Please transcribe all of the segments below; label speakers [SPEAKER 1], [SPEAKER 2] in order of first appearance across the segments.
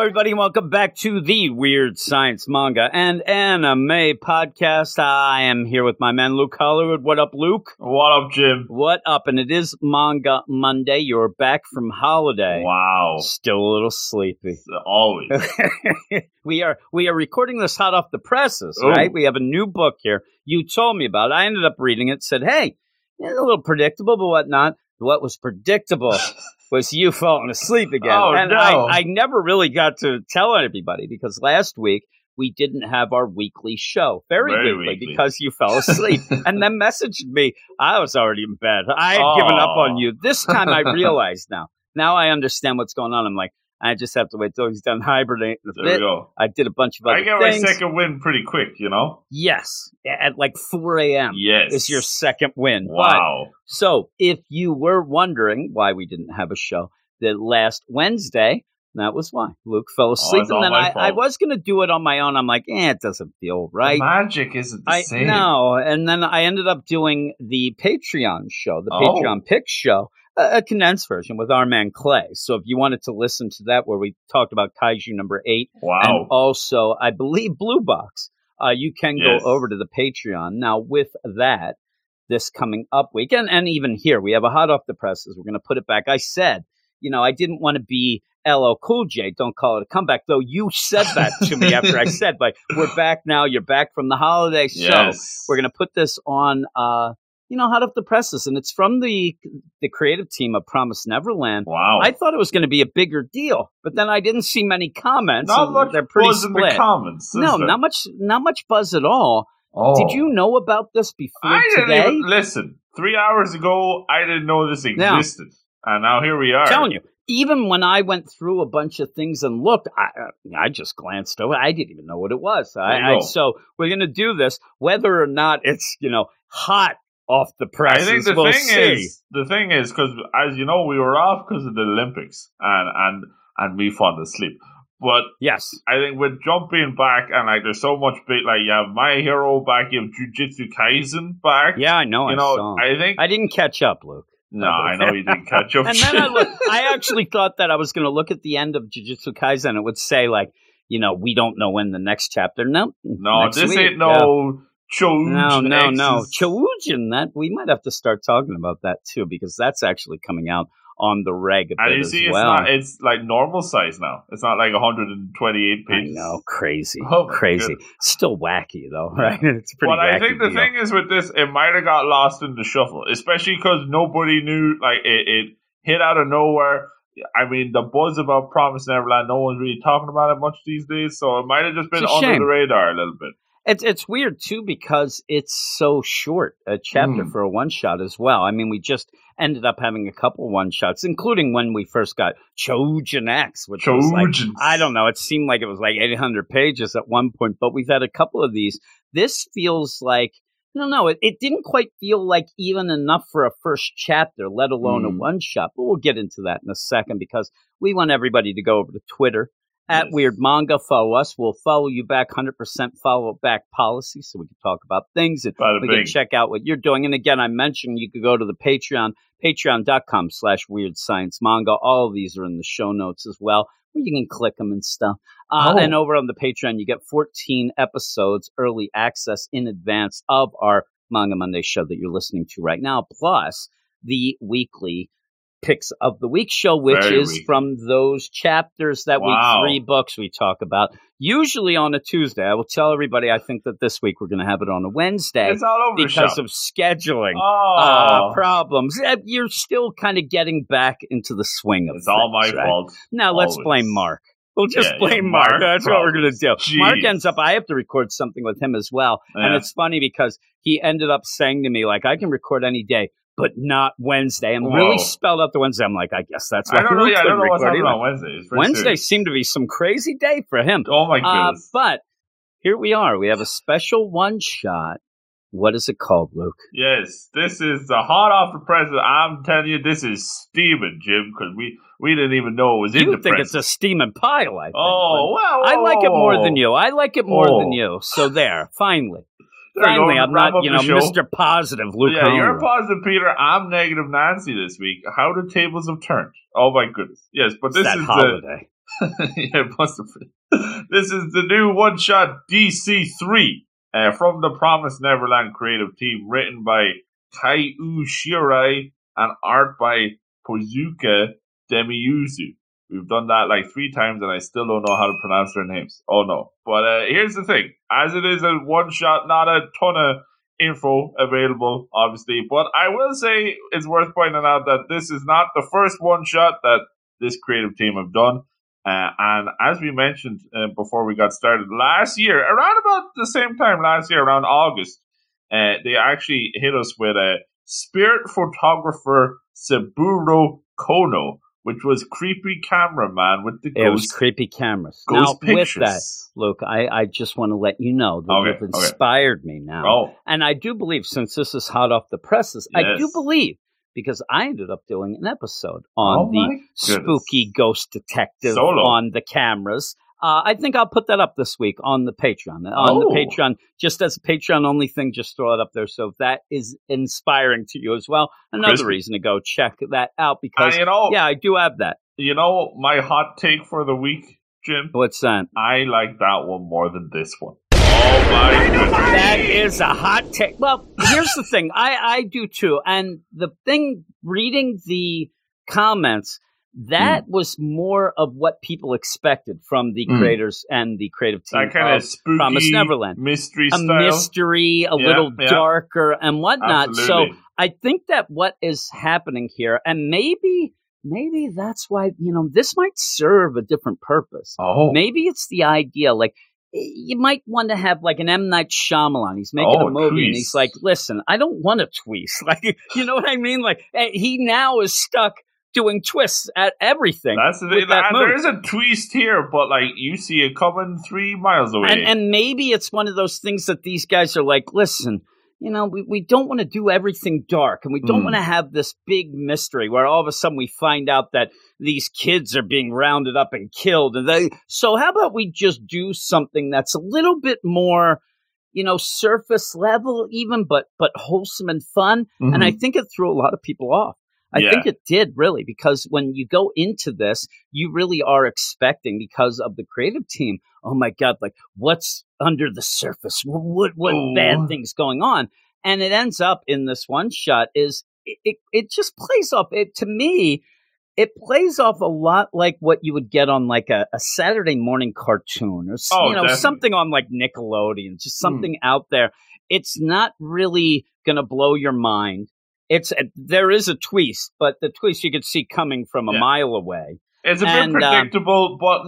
[SPEAKER 1] Hello, everybody, and welcome back to the Weird Science Manga and Anime Podcast. I am here with my man Luke Hollywood. What up, Luke?
[SPEAKER 2] What up, Jim?
[SPEAKER 1] What up? And it is Manga Monday. You're back from holiday.
[SPEAKER 2] Wow.
[SPEAKER 1] Still a little sleepy.
[SPEAKER 2] Always.
[SPEAKER 1] we are we are recording this hot off the presses,
[SPEAKER 2] Ooh.
[SPEAKER 1] right? We have a new book here. You told me about it. I ended up reading it. Said, "Hey, a little predictable, but whatnot." What was predictable was you falling asleep again,
[SPEAKER 2] Oh,
[SPEAKER 1] and
[SPEAKER 2] no.
[SPEAKER 1] I, I never really got to tell everybody because last week we didn't have our weekly show, very,
[SPEAKER 2] Very
[SPEAKER 1] weekly,
[SPEAKER 2] weekly.
[SPEAKER 1] because you fell asleep, and then messaged me. I was already in bed. I had given up on
[SPEAKER 2] Oh.
[SPEAKER 1] you. This time I realized now. Now I understand what's going on. I'm like, I just have to wait till he's done hibernating
[SPEAKER 2] There we go.
[SPEAKER 1] I did a bunch of other
[SPEAKER 2] I get
[SPEAKER 1] things.
[SPEAKER 2] my second win pretty quick, you know?
[SPEAKER 1] Yes, at like 4 a.m.
[SPEAKER 2] Yes.
[SPEAKER 1] is your second win. But-
[SPEAKER 2] Wow.
[SPEAKER 1] so if you were wondering why we didn't have a show the last Wednesday, that was why Luke fell asleep,
[SPEAKER 2] Oh,
[SPEAKER 1] and then I, I was going to do it on my own. I'm like, eh, it doesn't feel right.
[SPEAKER 2] The magic isn't the
[SPEAKER 1] I
[SPEAKER 2] same.
[SPEAKER 1] know, and then I ended up doing the Patreon show, the
[SPEAKER 2] Oh.
[SPEAKER 1] Patreon Pick Show, a, a condensed version with our man Clay. So if you wanted to listen to that, where we talked about Kaiju number eight, and
[SPEAKER 2] Wow.
[SPEAKER 1] also I believe Blue Box, uh, you can
[SPEAKER 2] Yes.
[SPEAKER 1] go over to the Patreon now. With that, this coming up week, and, and even here we have a hot off the presses. We're going to put it back. I said, you know, I didn't want to be. LL Cool J, don't call it a comeback. Though you said that to me after I said, like, we're back now. You're back from the holiday. So
[SPEAKER 2] yes.
[SPEAKER 1] we're going to put this on uh you know hot off the presses and it's from the the creative team of promise neverland
[SPEAKER 2] Wow.
[SPEAKER 1] i thought it was going to be a bigger deal but then i didn't see many comments
[SPEAKER 2] not much
[SPEAKER 1] they're pretty
[SPEAKER 2] buzz in
[SPEAKER 1] split
[SPEAKER 2] the comments.
[SPEAKER 1] no
[SPEAKER 2] there?
[SPEAKER 1] not much not much buzz at all
[SPEAKER 2] Oh.
[SPEAKER 1] did you know about this before
[SPEAKER 2] I didn't
[SPEAKER 1] today
[SPEAKER 2] even listen. Three hours ago, I didn't know this existed, and now here we are.
[SPEAKER 1] I'm telling you even when i went through a bunch of things and looked i i just glanced over i didn't even know what it was I, I, so we're going to do this whether or not it's you know hot off the
[SPEAKER 2] press.
[SPEAKER 1] I
[SPEAKER 2] think the
[SPEAKER 1] we'll
[SPEAKER 2] thing
[SPEAKER 1] see.
[SPEAKER 2] is, the thing is, because as you know, we were off because of the Olympics, and and and me falling asleep. But
[SPEAKER 1] yes
[SPEAKER 2] I think with jumping back and like there's so much big like you have My Hero back, you have Jujutsu Kaisen back.
[SPEAKER 1] yeah i know
[SPEAKER 2] you
[SPEAKER 1] I
[SPEAKER 2] know. I think
[SPEAKER 1] I didn't catch up, Luke.
[SPEAKER 2] no, I know you didn't catch up.
[SPEAKER 1] and then I look, I actually thought that I was going to look at the end of Jujutsu Kaisen. And it would say like, you know, we don't know when the next chapter. No,
[SPEAKER 2] no, this
[SPEAKER 1] week,
[SPEAKER 2] ain't
[SPEAKER 1] yeah.
[SPEAKER 2] No Choujin
[SPEAKER 1] No, no, no.
[SPEAKER 2] X's.
[SPEAKER 1] Choujin, that we might have to start talking about that too because that's actually coming out on the reg a
[SPEAKER 2] And you
[SPEAKER 1] as
[SPEAKER 2] see, it's
[SPEAKER 1] well.
[SPEAKER 2] not. It's like normal size now. It's not like 128
[SPEAKER 1] I
[SPEAKER 2] pages.
[SPEAKER 1] know, crazy,
[SPEAKER 2] Oh
[SPEAKER 1] crazy. Still wacky though, right? It's pretty.
[SPEAKER 2] But I think the
[SPEAKER 1] deal.
[SPEAKER 2] thing is with this, it might have got lost in the shuffle, especially because nobody knew. Like it, it hit out of nowhere. I mean, the buzz about Promise Neverland, no one's really talking about it much these days, so it might have just been under
[SPEAKER 1] shame.
[SPEAKER 2] the radar a little bit.
[SPEAKER 1] It's it's weird too because it's so short a chapter
[SPEAKER 2] Mm.
[SPEAKER 1] for a one shot as well. I mean, we just ended up having a couple one shots, including when we first got Choujin X, which was like I don't know. It seemed like it was like 800 pages at one point, but we've had a couple of these. This feels like no, don't. It, it didn't quite feel like even enough for a first chapter, let alone a
[SPEAKER 2] Mm.
[SPEAKER 1] one shot. But we'll get into that in a second because we want everybody to go over to Twitter at. Weird Manga. Follow us. We'll follow you back 100% follow back policy so we can talk about things and we can check out what you're doing. And again, I mentioned you could go to the Patreon, patreon.com slash weird science manga. All of these are in the show notes as well, where you can click them and stuff. Uh,
[SPEAKER 2] Oh.
[SPEAKER 1] And over on the Patreon, you get 14 episodes early access in advance of our Manga Monday show that you're listening to right now, plus the weekly picks of the week show, which
[SPEAKER 2] Very
[SPEAKER 1] is from those chapters that
[SPEAKER 2] Wow.
[SPEAKER 1] week three books we talk about. Usually on a Tuesday. I will tell everybody I think that this week we're going to have it on a Wednesday
[SPEAKER 2] It's all over the
[SPEAKER 1] because of scheduling
[SPEAKER 2] oh,
[SPEAKER 1] uh, problems. Eh, You're still kind of getting back into the swing of it.
[SPEAKER 2] it's all my
[SPEAKER 1] right?
[SPEAKER 2] fault.
[SPEAKER 1] Now let's blame Mark. We'll just
[SPEAKER 2] Yeah,
[SPEAKER 1] blame
[SPEAKER 2] yeah,
[SPEAKER 1] Mark.
[SPEAKER 2] Mark
[SPEAKER 1] That's what we're going to do.
[SPEAKER 2] problems.
[SPEAKER 1] Mark ends up, I have to record something with him as well. And it's funny because he ended up saying to me, like, I can record any day, but not Wednesday. And really spelled out the Wednesday. I'm like, I guess that's why
[SPEAKER 2] I don't know. I don't know what's happening on Wednesday.
[SPEAKER 1] Wednesday
[SPEAKER 2] serious.
[SPEAKER 1] seemed to be some crazy day for him.
[SPEAKER 2] Oh my
[SPEAKER 1] Uh,
[SPEAKER 2] goodness.
[SPEAKER 1] but here we are. We have a special one shot. What is it called, Luke?
[SPEAKER 2] Yes, this is the hot off the presses. I'm telling you, this is steaming, Jim, because we, we didn't even know it was in
[SPEAKER 1] You
[SPEAKER 2] the
[SPEAKER 1] think
[SPEAKER 2] press.
[SPEAKER 1] it's a steaming pile, I think.
[SPEAKER 2] oh, well,
[SPEAKER 1] I like it more than you. I like it more
[SPEAKER 2] Oh.
[SPEAKER 1] than you. So there, finally. Finally, I'm not, you know. Mr. Positive, Luke.
[SPEAKER 2] yeah, you're positive, Peter. I'm negative, Nancy, this week. How the tables have turned. Oh my goodness. Yes, but
[SPEAKER 1] It's
[SPEAKER 2] this
[SPEAKER 1] that
[SPEAKER 2] is
[SPEAKER 1] holiday.
[SPEAKER 2] the yeah, it must have been. This is the new one shot DC three uh, from the Promised Neverland creative team, written by Kaiu Shirai and art by Pozuka Demiuzu. We've done that like three times, and I still don't know how to pronounce their names. Oh no! But uh, here's the thing: as it is a one shot, not a ton of info available, obviously. But I will say it's worth pointing out that this is not the first one shot that this creative team have done. Uh, and as we mentioned uh, before we got started last year, around about the same time last year, around August, uh, they actually hit us with a spirit photographer Saburo Kono, which was creepy cameraman with the
[SPEAKER 1] It was creepy cameras.
[SPEAKER 2] ghost
[SPEAKER 1] now,
[SPEAKER 2] pictures.
[SPEAKER 1] with that, Luke, I, I just want to let you know that
[SPEAKER 2] Okay,
[SPEAKER 1] you've
[SPEAKER 2] okay.
[SPEAKER 1] inspired me now.
[SPEAKER 2] Oh,
[SPEAKER 1] And I do believe, since this is hot off the presses, I do believe, because I ended up doing an episode on
[SPEAKER 2] Oh
[SPEAKER 1] the spooky ghost detective
[SPEAKER 2] Solo.
[SPEAKER 1] on the cameras. Uh, I think I'll put that up this week on the Patreon. On the
[SPEAKER 2] Oh.
[SPEAKER 1] Patreon, just as a Patreon only thing, just throw it up there. So if that is inspiring to you as well, another
[SPEAKER 2] Crispy.
[SPEAKER 1] reason to go check that out because,
[SPEAKER 2] and you know,
[SPEAKER 1] yeah, I do have that.
[SPEAKER 2] you know, my hot take for the week, Jim.
[SPEAKER 1] What's that?
[SPEAKER 2] I like that one more than this one. Oh my goodness!
[SPEAKER 1] That is a hot take. Well, here's the thing. I, I do too. And the thing, reading the comments, that was more of what people expected from the
[SPEAKER 2] Mm.
[SPEAKER 1] creators and the creative team.
[SPEAKER 2] That kind
[SPEAKER 1] of
[SPEAKER 2] of spooky
[SPEAKER 1] Promised Neverland.
[SPEAKER 2] mystery
[SPEAKER 1] a
[SPEAKER 2] style.
[SPEAKER 1] mystery, a
[SPEAKER 2] Yeah,
[SPEAKER 1] little
[SPEAKER 2] yeah.
[SPEAKER 1] darker and whatnot. So I think that what is happening here, and maybe, maybe that's why, you know, this might serve a different purpose.
[SPEAKER 2] oh,
[SPEAKER 1] Maybe it's the idea, like you might want to have like an M Night Shyamalan. He's making
[SPEAKER 2] Oh,
[SPEAKER 1] a movie, and he's like, "Listen, I don't want a twist. Like, you know what I mean? Like, eh, he now is stuck doing twists at everything.
[SPEAKER 2] that's the thing.
[SPEAKER 1] that
[SPEAKER 2] there's a twist here, but like you see it coming three miles away.
[SPEAKER 1] and and maybe it's one of those things that these guys are like, listen. You know, we, we don't want to do everything dark and we don't
[SPEAKER 2] Mm.
[SPEAKER 1] want to have this big mystery where all of a sudden we find out that these kids are being rounded up and killed. And they, so how about we just do something that's a little bit more, you know, surface level even, but, but wholesome and fun. And
[SPEAKER 2] Mhm.
[SPEAKER 1] I think it threw a lot of people off. I
[SPEAKER 2] Yeah.
[SPEAKER 1] think it did really because when you go into this, you really are expecting because of the creative team. Oh my God, like what's under the surface? What, what, what bad things going on? And it ends up in this one shot is it, it, it just plays off it to me. It plays off a lot like what you would get on like a, a Saturday morning cartoon or
[SPEAKER 2] Oh,
[SPEAKER 1] you know
[SPEAKER 2] definitely.
[SPEAKER 1] something on like Nickelodeon, just
[SPEAKER 2] Hmm.
[SPEAKER 1] something out there. It's not really going to blow your mind it's there is a twist, but the twist you could see coming from a
[SPEAKER 2] Yeah.
[SPEAKER 1] mile away.
[SPEAKER 2] it's a bit
[SPEAKER 1] and, um,
[SPEAKER 2] predictable, but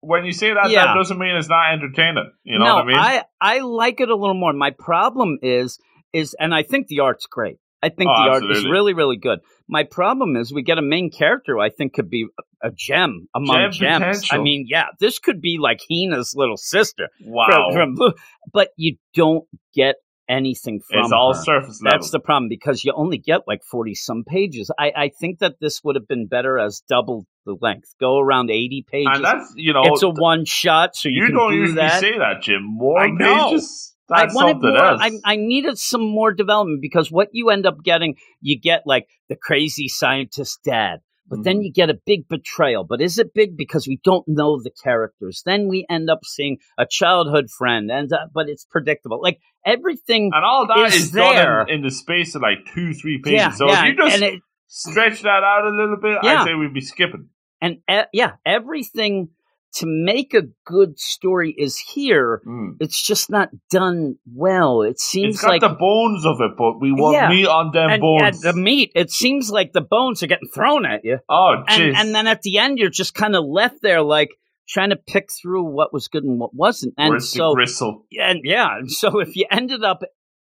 [SPEAKER 2] when you say that,
[SPEAKER 1] Yeah.
[SPEAKER 2] that doesn't mean it's not entertaining. You know
[SPEAKER 1] no,
[SPEAKER 2] what I mean?
[SPEAKER 1] I I like it a little more. My problem is is, and I think the art's great. I think
[SPEAKER 2] Oh,
[SPEAKER 1] the art is really really good. My problem is we get a main character who I think could be a, a gem among
[SPEAKER 2] Gem
[SPEAKER 1] gems. I mean, yeah, this could be like Hina's little sister
[SPEAKER 2] wow,
[SPEAKER 1] from, from but you don't get anything from
[SPEAKER 2] it's all
[SPEAKER 1] her.
[SPEAKER 2] surface level.
[SPEAKER 1] That's the problem because you only get like 40 some pages. I, I think that this would have been better as double the length. Go around 80 pages.
[SPEAKER 2] and that's you know
[SPEAKER 1] it's a one shot, so you,
[SPEAKER 2] you don't
[SPEAKER 1] do
[SPEAKER 2] usually
[SPEAKER 1] that.
[SPEAKER 2] say that, Jim. More pages.
[SPEAKER 1] I wanted
[SPEAKER 2] something
[SPEAKER 1] more. I, I needed some more development because what you end up getting, you get like the crazy scientist dad, but
[SPEAKER 2] Mm-hmm.
[SPEAKER 1] then you get a big betrayal. But is it big because we don't know the characters? Then we end up seeing a childhood friend, and uh, but it's predictable. Like everything,
[SPEAKER 2] and all that
[SPEAKER 1] is
[SPEAKER 2] is,
[SPEAKER 1] there.
[SPEAKER 2] done in, in the space of like two, three pages.
[SPEAKER 1] yeah,
[SPEAKER 2] so
[SPEAKER 1] yeah,
[SPEAKER 2] if you just
[SPEAKER 1] it,
[SPEAKER 2] stretch that out a little bit,
[SPEAKER 1] Yeah.
[SPEAKER 2] I'd say we'd be skipping.
[SPEAKER 1] and uh, yeah, everything to make a good story is here.
[SPEAKER 2] Mm.
[SPEAKER 1] It's just not done well. It seems
[SPEAKER 2] It's got
[SPEAKER 1] like
[SPEAKER 2] the bones of it, but we want
[SPEAKER 1] Yeah.
[SPEAKER 2] meat on them
[SPEAKER 1] and,
[SPEAKER 2] bones.
[SPEAKER 1] and the meat. It seems like the bones are getting thrown at you.
[SPEAKER 2] oh,
[SPEAKER 1] and
[SPEAKER 2] jeez.
[SPEAKER 1] and then at the end you're just kind of left there like trying to pick through what was good and what wasn't. And
[SPEAKER 2] Where's
[SPEAKER 1] so
[SPEAKER 2] the gristle?
[SPEAKER 1] and yeah, and so if you ended up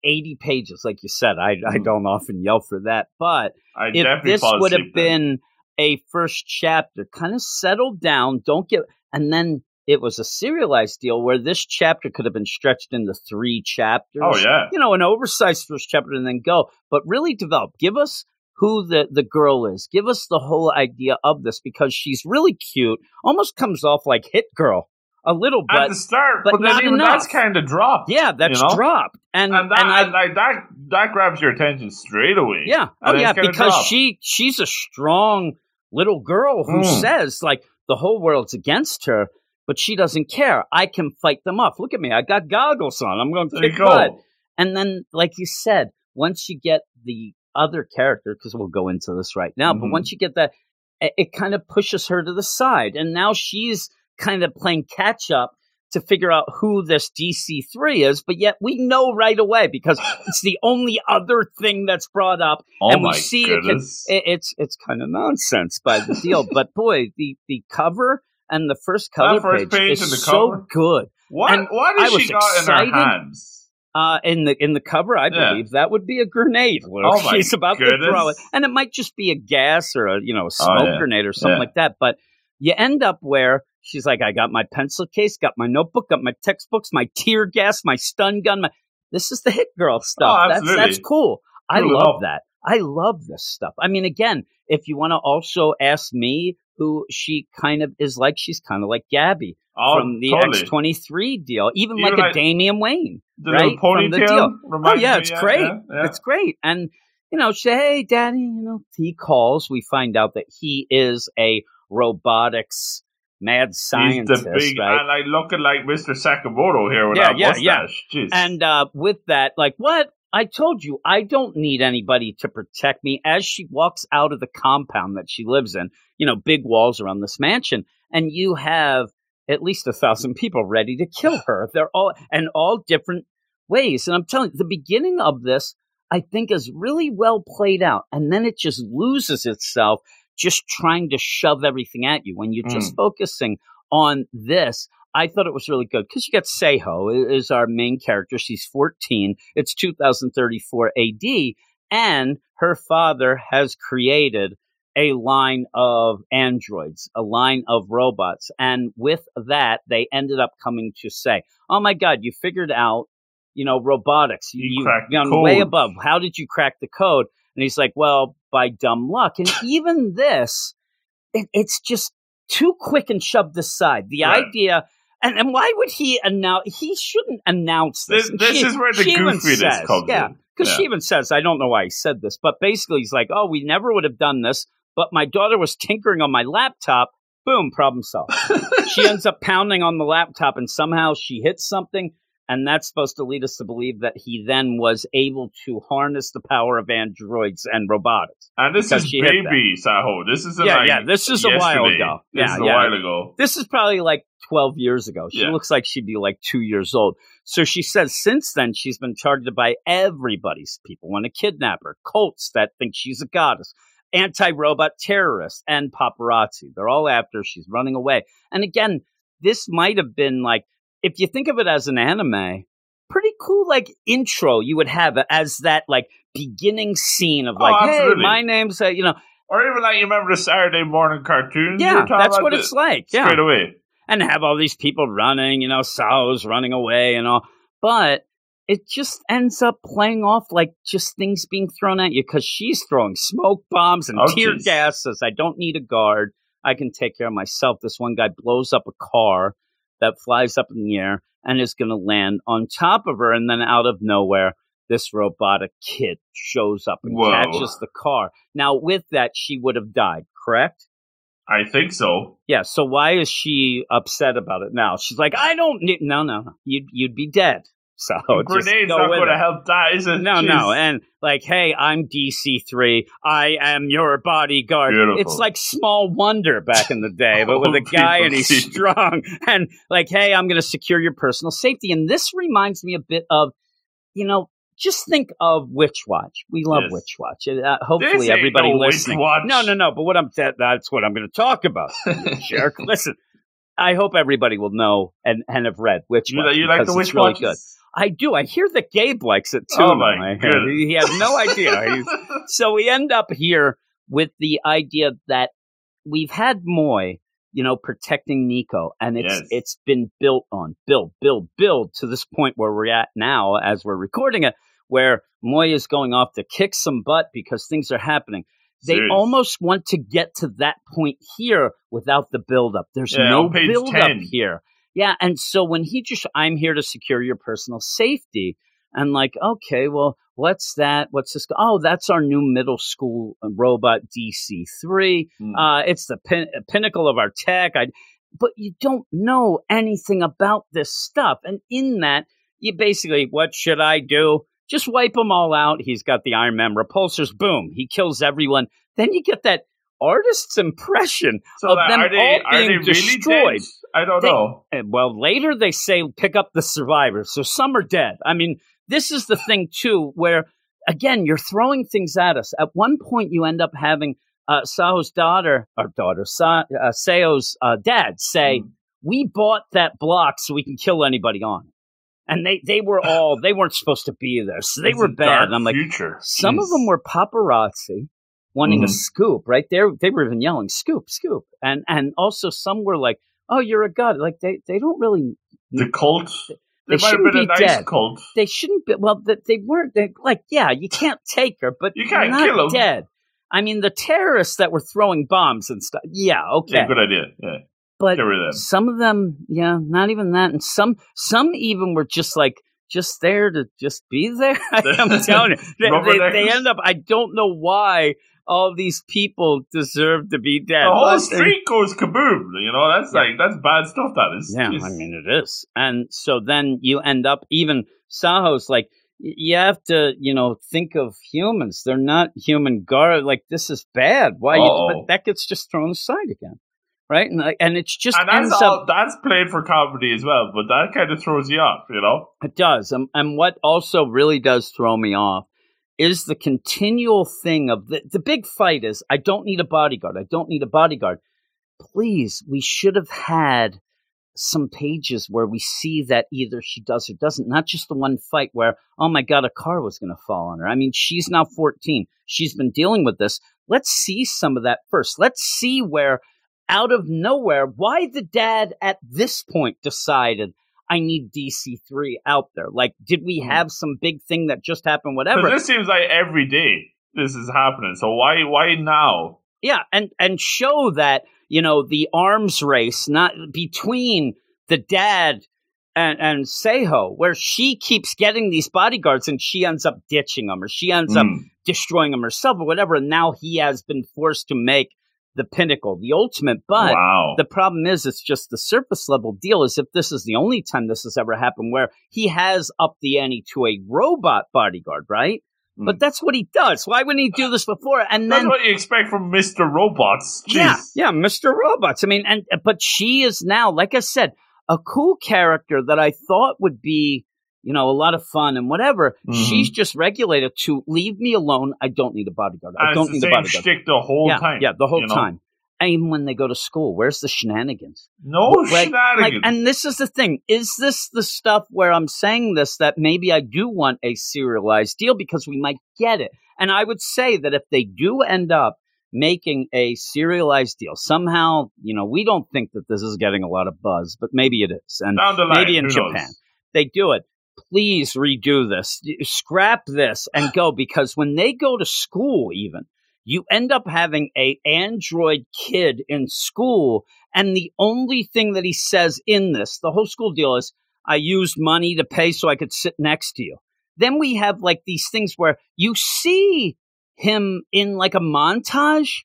[SPEAKER 1] 80 pages, like you said, I, I
[SPEAKER 2] Mhm.
[SPEAKER 1] don't often yell for that, but
[SPEAKER 2] I
[SPEAKER 1] if this would have been a first chapter, kind of settled down, don't get, and then it was a serialized deal where this chapter could have been stretched into three chapters.
[SPEAKER 2] Oh yeah.
[SPEAKER 1] You know, an oversized first chapter and then go, but really develop. Give us who the, the girl is. Give us the whole idea of this because she's really cute, almost comes off like Hit Girl a little,
[SPEAKER 2] bit
[SPEAKER 1] At
[SPEAKER 2] the start,
[SPEAKER 1] but
[SPEAKER 2] but, then
[SPEAKER 1] not
[SPEAKER 2] even
[SPEAKER 1] enough.
[SPEAKER 2] that's kind of dropped.
[SPEAKER 1] yeah, that's
[SPEAKER 2] you know?
[SPEAKER 1] dropped. And,
[SPEAKER 2] and that
[SPEAKER 1] and I,
[SPEAKER 2] and like that that grabs your attention straight away.
[SPEAKER 1] Yeah. Oh yeah, because
[SPEAKER 2] drop.
[SPEAKER 1] she she's a strong little girl who
[SPEAKER 2] Mm.
[SPEAKER 1] says like the whole world's against her, but she doesn't care. I can fight them off. Look at me. I got goggles on. I'm going to kick
[SPEAKER 2] go.
[SPEAKER 1] butt. And then like you said, once you get the other character because we'll go into this right now, but
[SPEAKER 2] Mhm.
[SPEAKER 1] once you get that it, it kind of pushes her to the side and now she's kind of playing catch up to figure out who this DC3 is, but yet we know right away because it's the only other thing that's brought up
[SPEAKER 2] Oh
[SPEAKER 1] and we
[SPEAKER 2] my
[SPEAKER 1] see it can- it, it's it's kind of nonsense by the deal. but boy, the the cover and the first color
[SPEAKER 2] first page
[SPEAKER 1] is
[SPEAKER 2] and the
[SPEAKER 1] so
[SPEAKER 2] cover?
[SPEAKER 1] good.
[SPEAKER 2] what
[SPEAKER 1] and
[SPEAKER 2] what
[SPEAKER 1] I
[SPEAKER 2] she got in her hands?
[SPEAKER 1] Uh, in the in the cover, I
[SPEAKER 2] Yeah.
[SPEAKER 1] believe that would be a grenade. Luke.
[SPEAKER 2] Oh my
[SPEAKER 1] She's about to throw it, and it might just be a gas or a you know a smoke
[SPEAKER 2] Oh, yeah.
[SPEAKER 1] grenade or something
[SPEAKER 2] Yeah.
[SPEAKER 1] like that. But you end up where she's like, I got my pencil case, got my notebook, got my textbooks, my tear gas, my stun gun. My this is the hit girl stuff.
[SPEAKER 2] Oh,
[SPEAKER 1] that's that's cool. I
[SPEAKER 2] Cool
[SPEAKER 1] love
[SPEAKER 2] enough.
[SPEAKER 1] that. I love this stuff. I mean, again, if you want to also ask me who she kind of is like, she's kind of like Gabby
[SPEAKER 2] Oh,
[SPEAKER 1] from the
[SPEAKER 2] totally.
[SPEAKER 1] X twenty three deal, even,
[SPEAKER 2] Even
[SPEAKER 1] like a
[SPEAKER 2] like-
[SPEAKER 1] Damian Wayne.
[SPEAKER 2] The
[SPEAKER 1] right? From the deal. Oh yeah,
[SPEAKER 2] me,
[SPEAKER 1] it's great.
[SPEAKER 2] yeah, yeah.
[SPEAKER 1] It's great. And you know, say, hey, daddy, you know, he calls. We find out that he is a robotics mad
[SPEAKER 2] He's
[SPEAKER 1] scientist,
[SPEAKER 2] the big,
[SPEAKER 1] right?
[SPEAKER 2] and like looking like Mr. Sakamoto here with
[SPEAKER 1] Yeah, yeah, yeah.
[SPEAKER 2] mustache. Jeez.
[SPEAKER 1] And uh, with that, like, what? I told you, I don't need anybody to protect me. As she walks out of the compound that she lives in, you know, big walls around this mansion, and you have at least a thousand people ready to kill her. They're all, and all different ways. And I'm telling you, the beginning of this, I think, is really well played out. And then it just loses itself just trying to shove everything at you when you're just mm. focusing on this. I thought it was really good because you got Seho is our main character. She's 14. It's 2034 AD, and her father has created a line of androids, a line of robots, and with that, they ended up coming to say, "Oh my God, you figured out, you know, robotics.
[SPEAKER 2] You
[SPEAKER 1] You've
[SPEAKER 2] cracked the
[SPEAKER 1] gone way
[SPEAKER 2] code."
[SPEAKER 1] above. How did you crack the code?" And he's like, "Well, by dumb luck." And even this, it, it's just too quick and shoved aside. The
[SPEAKER 2] Right.
[SPEAKER 1] idea, and, and why would he announce? He shouldn't announce this.
[SPEAKER 2] This- this is where the
[SPEAKER 1] she
[SPEAKER 2] goofiness
[SPEAKER 1] says-
[SPEAKER 2] comes
[SPEAKER 1] Yeah,
[SPEAKER 2] in.
[SPEAKER 1] because
[SPEAKER 2] Yeah.
[SPEAKER 1] she even says, I don't know why he said this, but basically he's like, oh, we never would have done this, but my daughter was tinkering on my laptop. Boom, problem solved. she ends up pounding on the laptop, and somehow she hits something. And that's supposed to lead us to believe that he then was able to harness the power of androids and robotics.
[SPEAKER 2] And this is
[SPEAKER 1] she hit that.
[SPEAKER 2] baby Saho. This isn't
[SPEAKER 1] Yeah,
[SPEAKER 2] like
[SPEAKER 1] yeah, this is a while
[SPEAKER 2] yesterday.
[SPEAKER 1] ago.
[SPEAKER 2] This
[SPEAKER 1] Yeah,
[SPEAKER 2] is a
[SPEAKER 1] yeah.
[SPEAKER 2] while ago.
[SPEAKER 1] This is probably like 12 years ago. She
[SPEAKER 2] Yeah.
[SPEAKER 1] looks like she'd be like two years old. So she says since then she's been targeted by everybody's people want to kidnap her, cults that think she's a goddess, anti robot terrorists, and paparazzi. They're all after her. She's running away. And again, this might have been like, if you think of it as an anime, pretty cool like intro you would have as that like beginning scene of
[SPEAKER 2] Oh,
[SPEAKER 1] like, hey, my name's, uh, you know,
[SPEAKER 2] Or even like you remember the Saturday morning cartoons?
[SPEAKER 1] yeah, that's what it's like. Yeah.
[SPEAKER 2] Straight away.
[SPEAKER 1] and have all these people running, you know, Sao's running away and all. But it just ends up playing off like just things being thrown at you because she's throwing smoke bombs and
[SPEAKER 2] Oh,
[SPEAKER 1] tear gas. Says, I don't need a guard. I can take care of myself. This one guy blows up a car that flies up in the air and is going to land on top of her. And then out of nowhere, this robotic kid shows up and
[SPEAKER 2] Whoa.
[SPEAKER 1] catches the car. Now, with that, she would have died, correct?
[SPEAKER 2] I think so.
[SPEAKER 1] Yeah, so why is she upset about it now? She's like, I don't need. No, no, no. You'd you'd be dead. So
[SPEAKER 2] Grenade's not going to help that, is it?
[SPEAKER 1] No,
[SPEAKER 2] Jeez.
[SPEAKER 1] no, and like, hey, I'm DC three. I am your bodyguard.
[SPEAKER 2] Beautiful.
[SPEAKER 1] It's like Small Wonder back in the day, but with a guy and he's strong. And like, hey, I'm going to secure your personal safety. And this reminds me a bit of, you know, just think of Witch Watch. We love
[SPEAKER 2] Yes.
[SPEAKER 1] Witch Watch. Uh, hopefully, everybody
[SPEAKER 2] no
[SPEAKER 1] listening.
[SPEAKER 2] Watch.
[SPEAKER 1] No, no, no. But what I'm that, that's what I'm going to talk about. Jerk. Listen, I hope everybody will know and, and have read Witch
[SPEAKER 2] You,
[SPEAKER 1] Watch
[SPEAKER 2] you like the witch
[SPEAKER 1] really good. I do. I hear that Gabe likes it too.
[SPEAKER 2] Oh, my goodness.
[SPEAKER 1] He, has no idea. He's, so we end up here with the idea that we've had Moy, you know, protecting Nico, and it's
[SPEAKER 2] Yes.
[SPEAKER 1] it's been built on, build, build, build to this point where we're at now as we're recording it, where Moy is going off to kick some butt because things are happening. They
[SPEAKER 2] Serious.
[SPEAKER 1] almost want to get to that point here without the build up. There's
[SPEAKER 2] Yeah,
[SPEAKER 1] no
[SPEAKER 2] on page
[SPEAKER 1] build up
[SPEAKER 2] 10.
[SPEAKER 1] here. Yeah, and so when he just, I'm here to secure your personal safety. And like, okay, well, what's that? What's this? Oh, that's our new middle school uh, robot DC3.
[SPEAKER 2] Hmm.
[SPEAKER 1] Uh, it's the pin- pinnacle of our tech. I, but you don't know anything about this stuff. And in that, you basically, what should I do? Just wipe them all out. He's got the Iron Man repulsors. Boom. He kills everyone. Then you get that artist's impression
[SPEAKER 2] so
[SPEAKER 1] of them
[SPEAKER 2] they,
[SPEAKER 1] all
[SPEAKER 2] are
[SPEAKER 1] being
[SPEAKER 2] really
[SPEAKER 1] destroyed.
[SPEAKER 2] I don't
[SPEAKER 1] They-
[SPEAKER 2] know.
[SPEAKER 1] Well, later they say pick up the survivors. So some are dead. I mean, this is the thing too, where again you're throwing things at us. At one point, you end up having uh, Sao's daughter or daughter Sa- uh, Seo's uh, dad say,
[SPEAKER 2] Hmm.
[SPEAKER 1] "We bought that block so we can kill anybody on it." And they they were all they weren't supposed to be there, so they were bad. And I'm like,
[SPEAKER 2] future.
[SPEAKER 1] some of them were paparazzi wanting a
[SPEAKER 2] Mhm.
[SPEAKER 1] scoop, right? There they were even yelling scoop, scoop. And and also some were like, "Oh, you're a god." Like they they don't really
[SPEAKER 2] the cult.
[SPEAKER 1] They
[SPEAKER 2] might
[SPEAKER 1] shouldn't
[SPEAKER 2] a
[SPEAKER 1] be
[SPEAKER 2] nice
[SPEAKER 1] dead.
[SPEAKER 2] cult.
[SPEAKER 1] they shouldn't be well that they weren't they, like, yeah, you can't take her, but
[SPEAKER 2] You can't
[SPEAKER 1] not
[SPEAKER 2] kill 'em.
[SPEAKER 1] dead. I mean the terrorists that were throwing bombs and stuff. Yeah, okay.
[SPEAKER 2] Yeah, good idea. Yeah,
[SPEAKER 1] but
[SPEAKER 2] of
[SPEAKER 1] some of them, yeah, not even that. And some some even were just like just there to just be there. I'm telling you. They, they, they end up I don't know why all these people deserve to be dead.
[SPEAKER 2] The whole
[SPEAKER 1] But-
[SPEAKER 2] street goes kaboom. You know, that's
[SPEAKER 1] Yeah.
[SPEAKER 2] like that's bad stuff. That is.
[SPEAKER 1] Yeah. I mean it is. And so then you end up even Saho's like you have to, you know, think of humans. They're not human guard. Like this is bad. Why? You, but that gets just thrown aside again, right? And and it's just
[SPEAKER 2] and that's
[SPEAKER 1] up.
[SPEAKER 2] That's played for comedy as well, but that kind of throws you off. You know.
[SPEAKER 1] It does. And, and what also really does throw me off is the continual thing of the, the big fight is I don't need a bodyguard. I don't need a bodyguard. Please, we should have had some pages where we see that either she does or doesn't, not just the one fight where, oh my God, a car was going to fall on her. I mean, she's now 14. She's been dealing with this. Let's see some of that first. Let's see where, out of nowhere, why the dad at this point decided I need DC3 out there. Like, did we
[SPEAKER 2] Hmm.
[SPEAKER 1] have some big thing that just happened? Whatever.
[SPEAKER 2] this seems like every day this is happening. So why why now?
[SPEAKER 1] Yeah, and and show that you know the arms race not between the dad and and Seho, where she keeps getting these bodyguards and she ends up ditching them or she ends up
[SPEAKER 2] Mm.
[SPEAKER 1] destroying them herself or whatever. And now he has been forced to make the pinnacle, the ultimate. But
[SPEAKER 2] wow.
[SPEAKER 1] the problem is, it's just the surface level deal. Is if this is the only time this has ever happened where he has upped the ante to a robot bodyguard, right?
[SPEAKER 2] Mm.
[SPEAKER 1] But that's what he does. Why wouldn't he do this before? And
[SPEAKER 2] That's
[SPEAKER 1] then
[SPEAKER 2] what you expect from Mr. Robots. Jeez.
[SPEAKER 1] yeah, yeah, Mr. Robots. I mean, and but she is now, like I said, a cool character that I thought would be, you know, a lot of fun and whatever.
[SPEAKER 2] Mhm.
[SPEAKER 1] She's just regulated to leave me alone. I don't need a bodyguard. I don't need a bodyguard.
[SPEAKER 2] shtick the whole
[SPEAKER 1] yeah,
[SPEAKER 2] time.
[SPEAKER 1] yeah, the whole
[SPEAKER 2] you know?
[SPEAKER 1] time. And even when they go to school, where's the shenanigans?
[SPEAKER 2] No
[SPEAKER 1] Like- like,
[SPEAKER 2] shenanigans.
[SPEAKER 1] and this is the thing: is this the stuff where I'm saying this that maybe I do want a serialized deal because we might get it? And I would say that if they do end up making a serialized deal somehow, you know, we don't think that this is getting a lot of buzz, but maybe it is, and
[SPEAKER 2] line,
[SPEAKER 1] maybe in Japan
[SPEAKER 2] knows?
[SPEAKER 1] they do it. Please redo this, scrap this, and go because when they go to school, even you end up having a android kid in school and the only thing that he says in this the whole school deal is i used money to pay so i could sit next to you then we have like these things where you see him in like a montage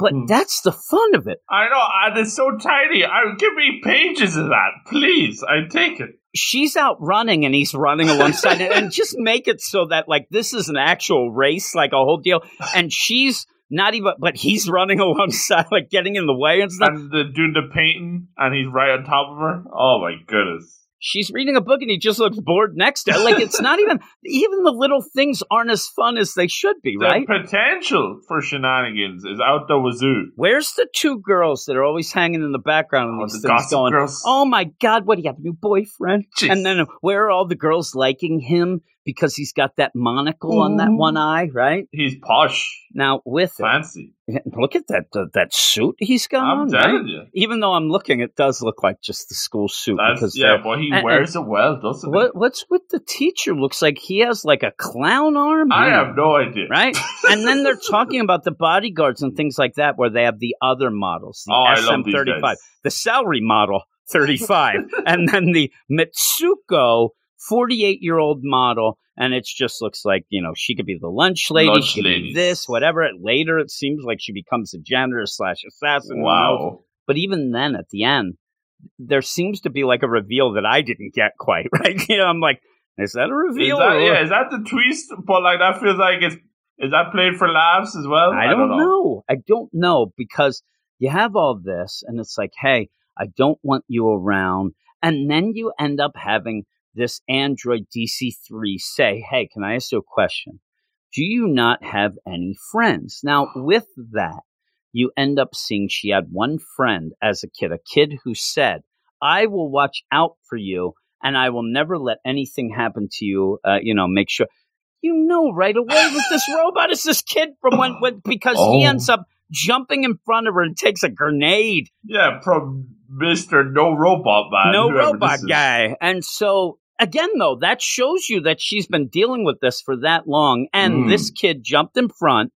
[SPEAKER 1] but
[SPEAKER 2] Hmm.
[SPEAKER 1] that's the fun of it
[SPEAKER 2] I know, and it's so tiny. I give me pages of that, please. I take it.
[SPEAKER 1] She's out running and he's running alongside it and just make it so that like this is an actual race like a whole deal and she's not even but he's running alongside like getting in the way and stuff
[SPEAKER 2] And the, doing the painting, and he's right on top of her. Oh my goodness!
[SPEAKER 1] She's reading a book and he just looks bored next to her. Like it's not even even the little things aren't as fun as they should be,
[SPEAKER 2] The
[SPEAKER 1] right?
[SPEAKER 2] potential for shenanigans is out the wazoo.
[SPEAKER 1] Where's the two girls that are always hanging in the background
[SPEAKER 2] Oh,
[SPEAKER 1] these
[SPEAKER 2] the
[SPEAKER 1] things going,
[SPEAKER 2] girls.
[SPEAKER 1] Oh my god, what do you have, a new boyfriend?
[SPEAKER 2] Jeez.
[SPEAKER 1] And then where are all the girls liking him because he's got that monocle on that one eye, right?
[SPEAKER 2] He's posh,
[SPEAKER 1] Now with it,
[SPEAKER 2] fancy.
[SPEAKER 1] look at that uh, that suit he's got
[SPEAKER 2] I'm
[SPEAKER 1] on.
[SPEAKER 2] telling
[SPEAKER 1] right?
[SPEAKER 2] you.
[SPEAKER 1] Even though I'm looking, it does look like just the school suit
[SPEAKER 2] That's,
[SPEAKER 1] because
[SPEAKER 2] yeah, but he
[SPEAKER 1] and-
[SPEAKER 2] wears it well, doesn't he?
[SPEAKER 1] What what's with the teacher? Looks like he has like a clown arm.
[SPEAKER 2] I have no idea.
[SPEAKER 1] Right, and then they're talking about the bodyguards and things like that, where they have the other models, the
[SPEAKER 2] Oh, I love these
[SPEAKER 1] SM35, the salary model 35, and then the Mitsuko 48 year old model, and it just looks like you know she could be the lunch lady,
[SPEAKER 2] Lunch
[SPEAKER 1] she could
[SPEAKER 2] lady.
[SPEAKER 1] be this, whatever. Later, it seems like she becomes a janitor slash assassin.
[SPEAKER 2] Wow.
[SPEAKER 1] But even then, at the end, there seems to be like a reveal that I didn't get quite right. You know, I'm like, is that a
[SPEAKER 2] Is
[SPEAKER 1] reveal?
[SPEAKER 2] that,
[SPEAKER 1] or-
[SPEAKER 2] yeah, is that the twist? But like that feels like it's is that played for laughs as well?
[SPEAKER 1] I don't, know. I don't know because you have all this, and it's like, hey, I don't want you around, and then you end up having this Android DC3 say, hey, can I ask you a question? Do you not have any friends? Now, with that, you end up seeing she had one friend as a kid, a kid who said, I will watch out for you and I will never let anything happen to you. Uh, you know, make sure you know right away that this robot is this kid from when, when because he
[SPEAKER 2] Oh.
[SPEAKER 1] ends up jumping in front of her and takes a grenade.
[SPEAKER 2] Yeah, from Mister No Robot Man.
[SPEAKER 1] no
[SPEAKER 2] whoever
[SPEAKER 1] robot guy. And so again, though, that shows you that she's been dealing with this for that long, and
[SPEAKER 2] Mm.
[SPEAKER 1] this kid jumped in front.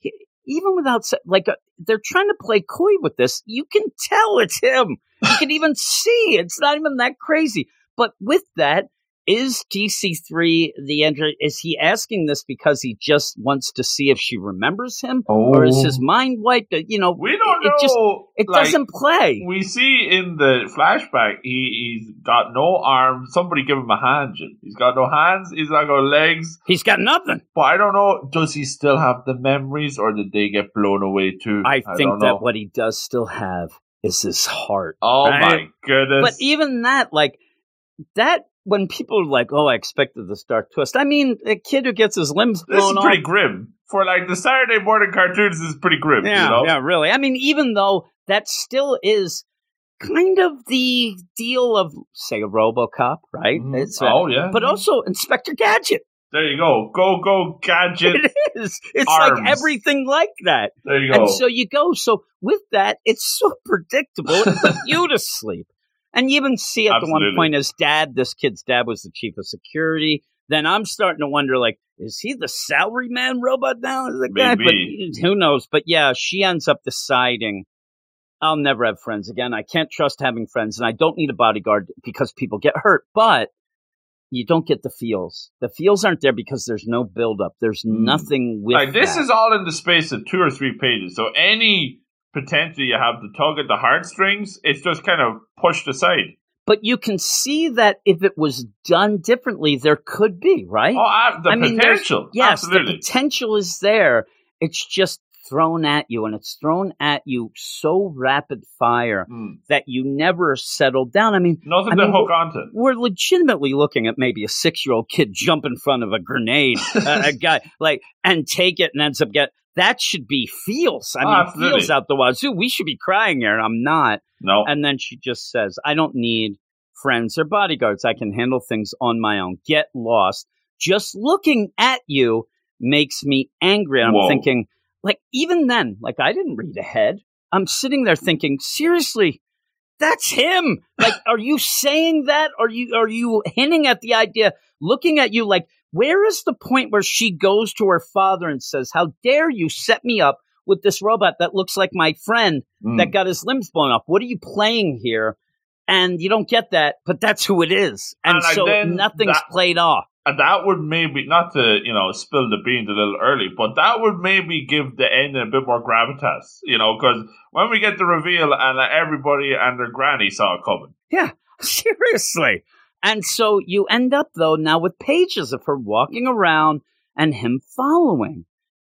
[SPEAKER 1] He- even without like uh, they're trying to play coy with this, you can tell it's him. You can even see it's not even that crazy. But with that, is DC3 the Android? Is he asking this because he just wants to see if she remembers him, or is his mind wiped? Uh, You know,
[SPEAKER 2] We don't
[SPEAKER 1] it
[SPEAKER 2] know.
[SPEAKER 1] just it
[SPEAKER 2] like,
[SPEAKER 1] doesn't play.
[SPEAKER 2] We see in the flashback he, he's got no arms. Somebody give him a hand. He's got no hands. He's not got no legs.
[SPEAKER 1] He's got nothing.
[SPEAKER 2] But I don't know. Does he still have the memories, or did they get blown away too?
[SPEAKER 1] I think that
[SPEAKER 2] know.
[SPEAKER 1] what he does still have is his heart.
[SPEAKER 2] Oh
[SPEAKER 1] right?
[SPEAKER 2] my goodness!
[SPEAKER 1] But even that, like that, when people are like, "Oh, I expected this dark twist," I mean, a kid who gets his limbs
[SPEAKER 2] this is
[SPEAKER 1] blown off.
[SPEAKER 2] pretty grim for like the Saturday morning cartoons. This is pretty grim.
[SPEAKER 1] yeah,
[SPEAKER 2] you know?
[SPEAKER 1] yeah, really. I mean, even though that still is kind of the deal of, say, a RoboCop, right? It's, uh,
[SPEAKER 2] oh yeah.
[SPEAKER 1] but also Inspector Gadget.
[SPEAKER 2] there you go. Go go gadget.
[SPEAKER 1] It is. It's
[SPEAKER 2] Arms.
[SPEAKER 1] like everything like that.
[SPEAKER 2] there you go.
[SPEAKER 1] And so you go. So with that, it's so predictable. It put you to sleep. And you even see at the one point his dad, this kid's dad was the chief of security. Then I'm starting to wonder, like, is he the salary man robot now? Is the guy? But who knows? But yeah, she ends up deciding I'll never have friends again. I can't trust having friends, and I don't need a bodyguard because people get hurt. But you don't get the feels. The feels aren't there because there's no buildup. There's
[SPEAKER 2] Mm.
[SPEAKER 1] nothing with
[SPEAKER 2] this
[SPEAKER 1] that.
[SPEAKER 2] is all in the space of two or three pages. So any potential you have to tug at the heartstrings, it's just kind of pushed aside.
[SPEAKER 1] but you can see that if it was done differently, there could be right.
[SPEAKER 2] Oh, uh, the
[SPEAKER 1] I mean,
[SPEAKER 2] potential.
[SPEAKER 1] yes,
[SPEAKER 2] absolutely.
[SPEAKER 1] the potential is there. It's just thrown at you, and it's thrown at you so rapid fire
[SPEAKER 2] Hmm.
[SPEAKER 1] that you never settle down. I mean,
[SPEAKER 2] Nothing
[SPEAKER 1] I
[SPEAKER 2] to
[SPEAKER 1] mean,
[SPEAKER 2] hook onto.
[SPEAKER 1] we're legitimately looking at maybe a six-year-old kid jump in front of a grenade, a, a guy like, and take it, and ends up get. That should be feels. I mean,
[SPEAKER 2] absolutely.
[SPEAKER 1] feels out the wazoo. We should be crying here, and I'm not.
[SPEAKER 2] No.
[SPEAKER 1] And then she just says, I don't need friends or bodyguards. I can handle things on my own. Get lost. Just looking at you makes me angry. And I'm
[SPEAKER 2] Whoa.
[SPEAKER 1] thinking, like, even then, like, I didn't read ahead. I'm sitting there thinking, seriously, that's him. Like, are you saying that? Are you, are you hinting at the idea, looking at you like, where is the point where she goes to her father and says, how dare you set me up with this robot that looks like my friend
[SPEAKER 2] Hmm.
[SPEAKER 1] that got his limbs blown off. What are you playing here? And you don't get that, but that's who it is. And,
[SPEAKER 2] And,
[SPEAKER 1] so nothing's
[SPEAKER 2] that-
[SPEAKER 1] played off.
[SPEAKER 2] And that would maybe not to you know spill the beans a little early, but that would maybe give the ending a bit more gravitas, you know, because when we get the reveal and everybody and their granny saw it coming.
[SPEAKER 1] Yeah, seriously. And so you end up though now with pages of her walking around and him following.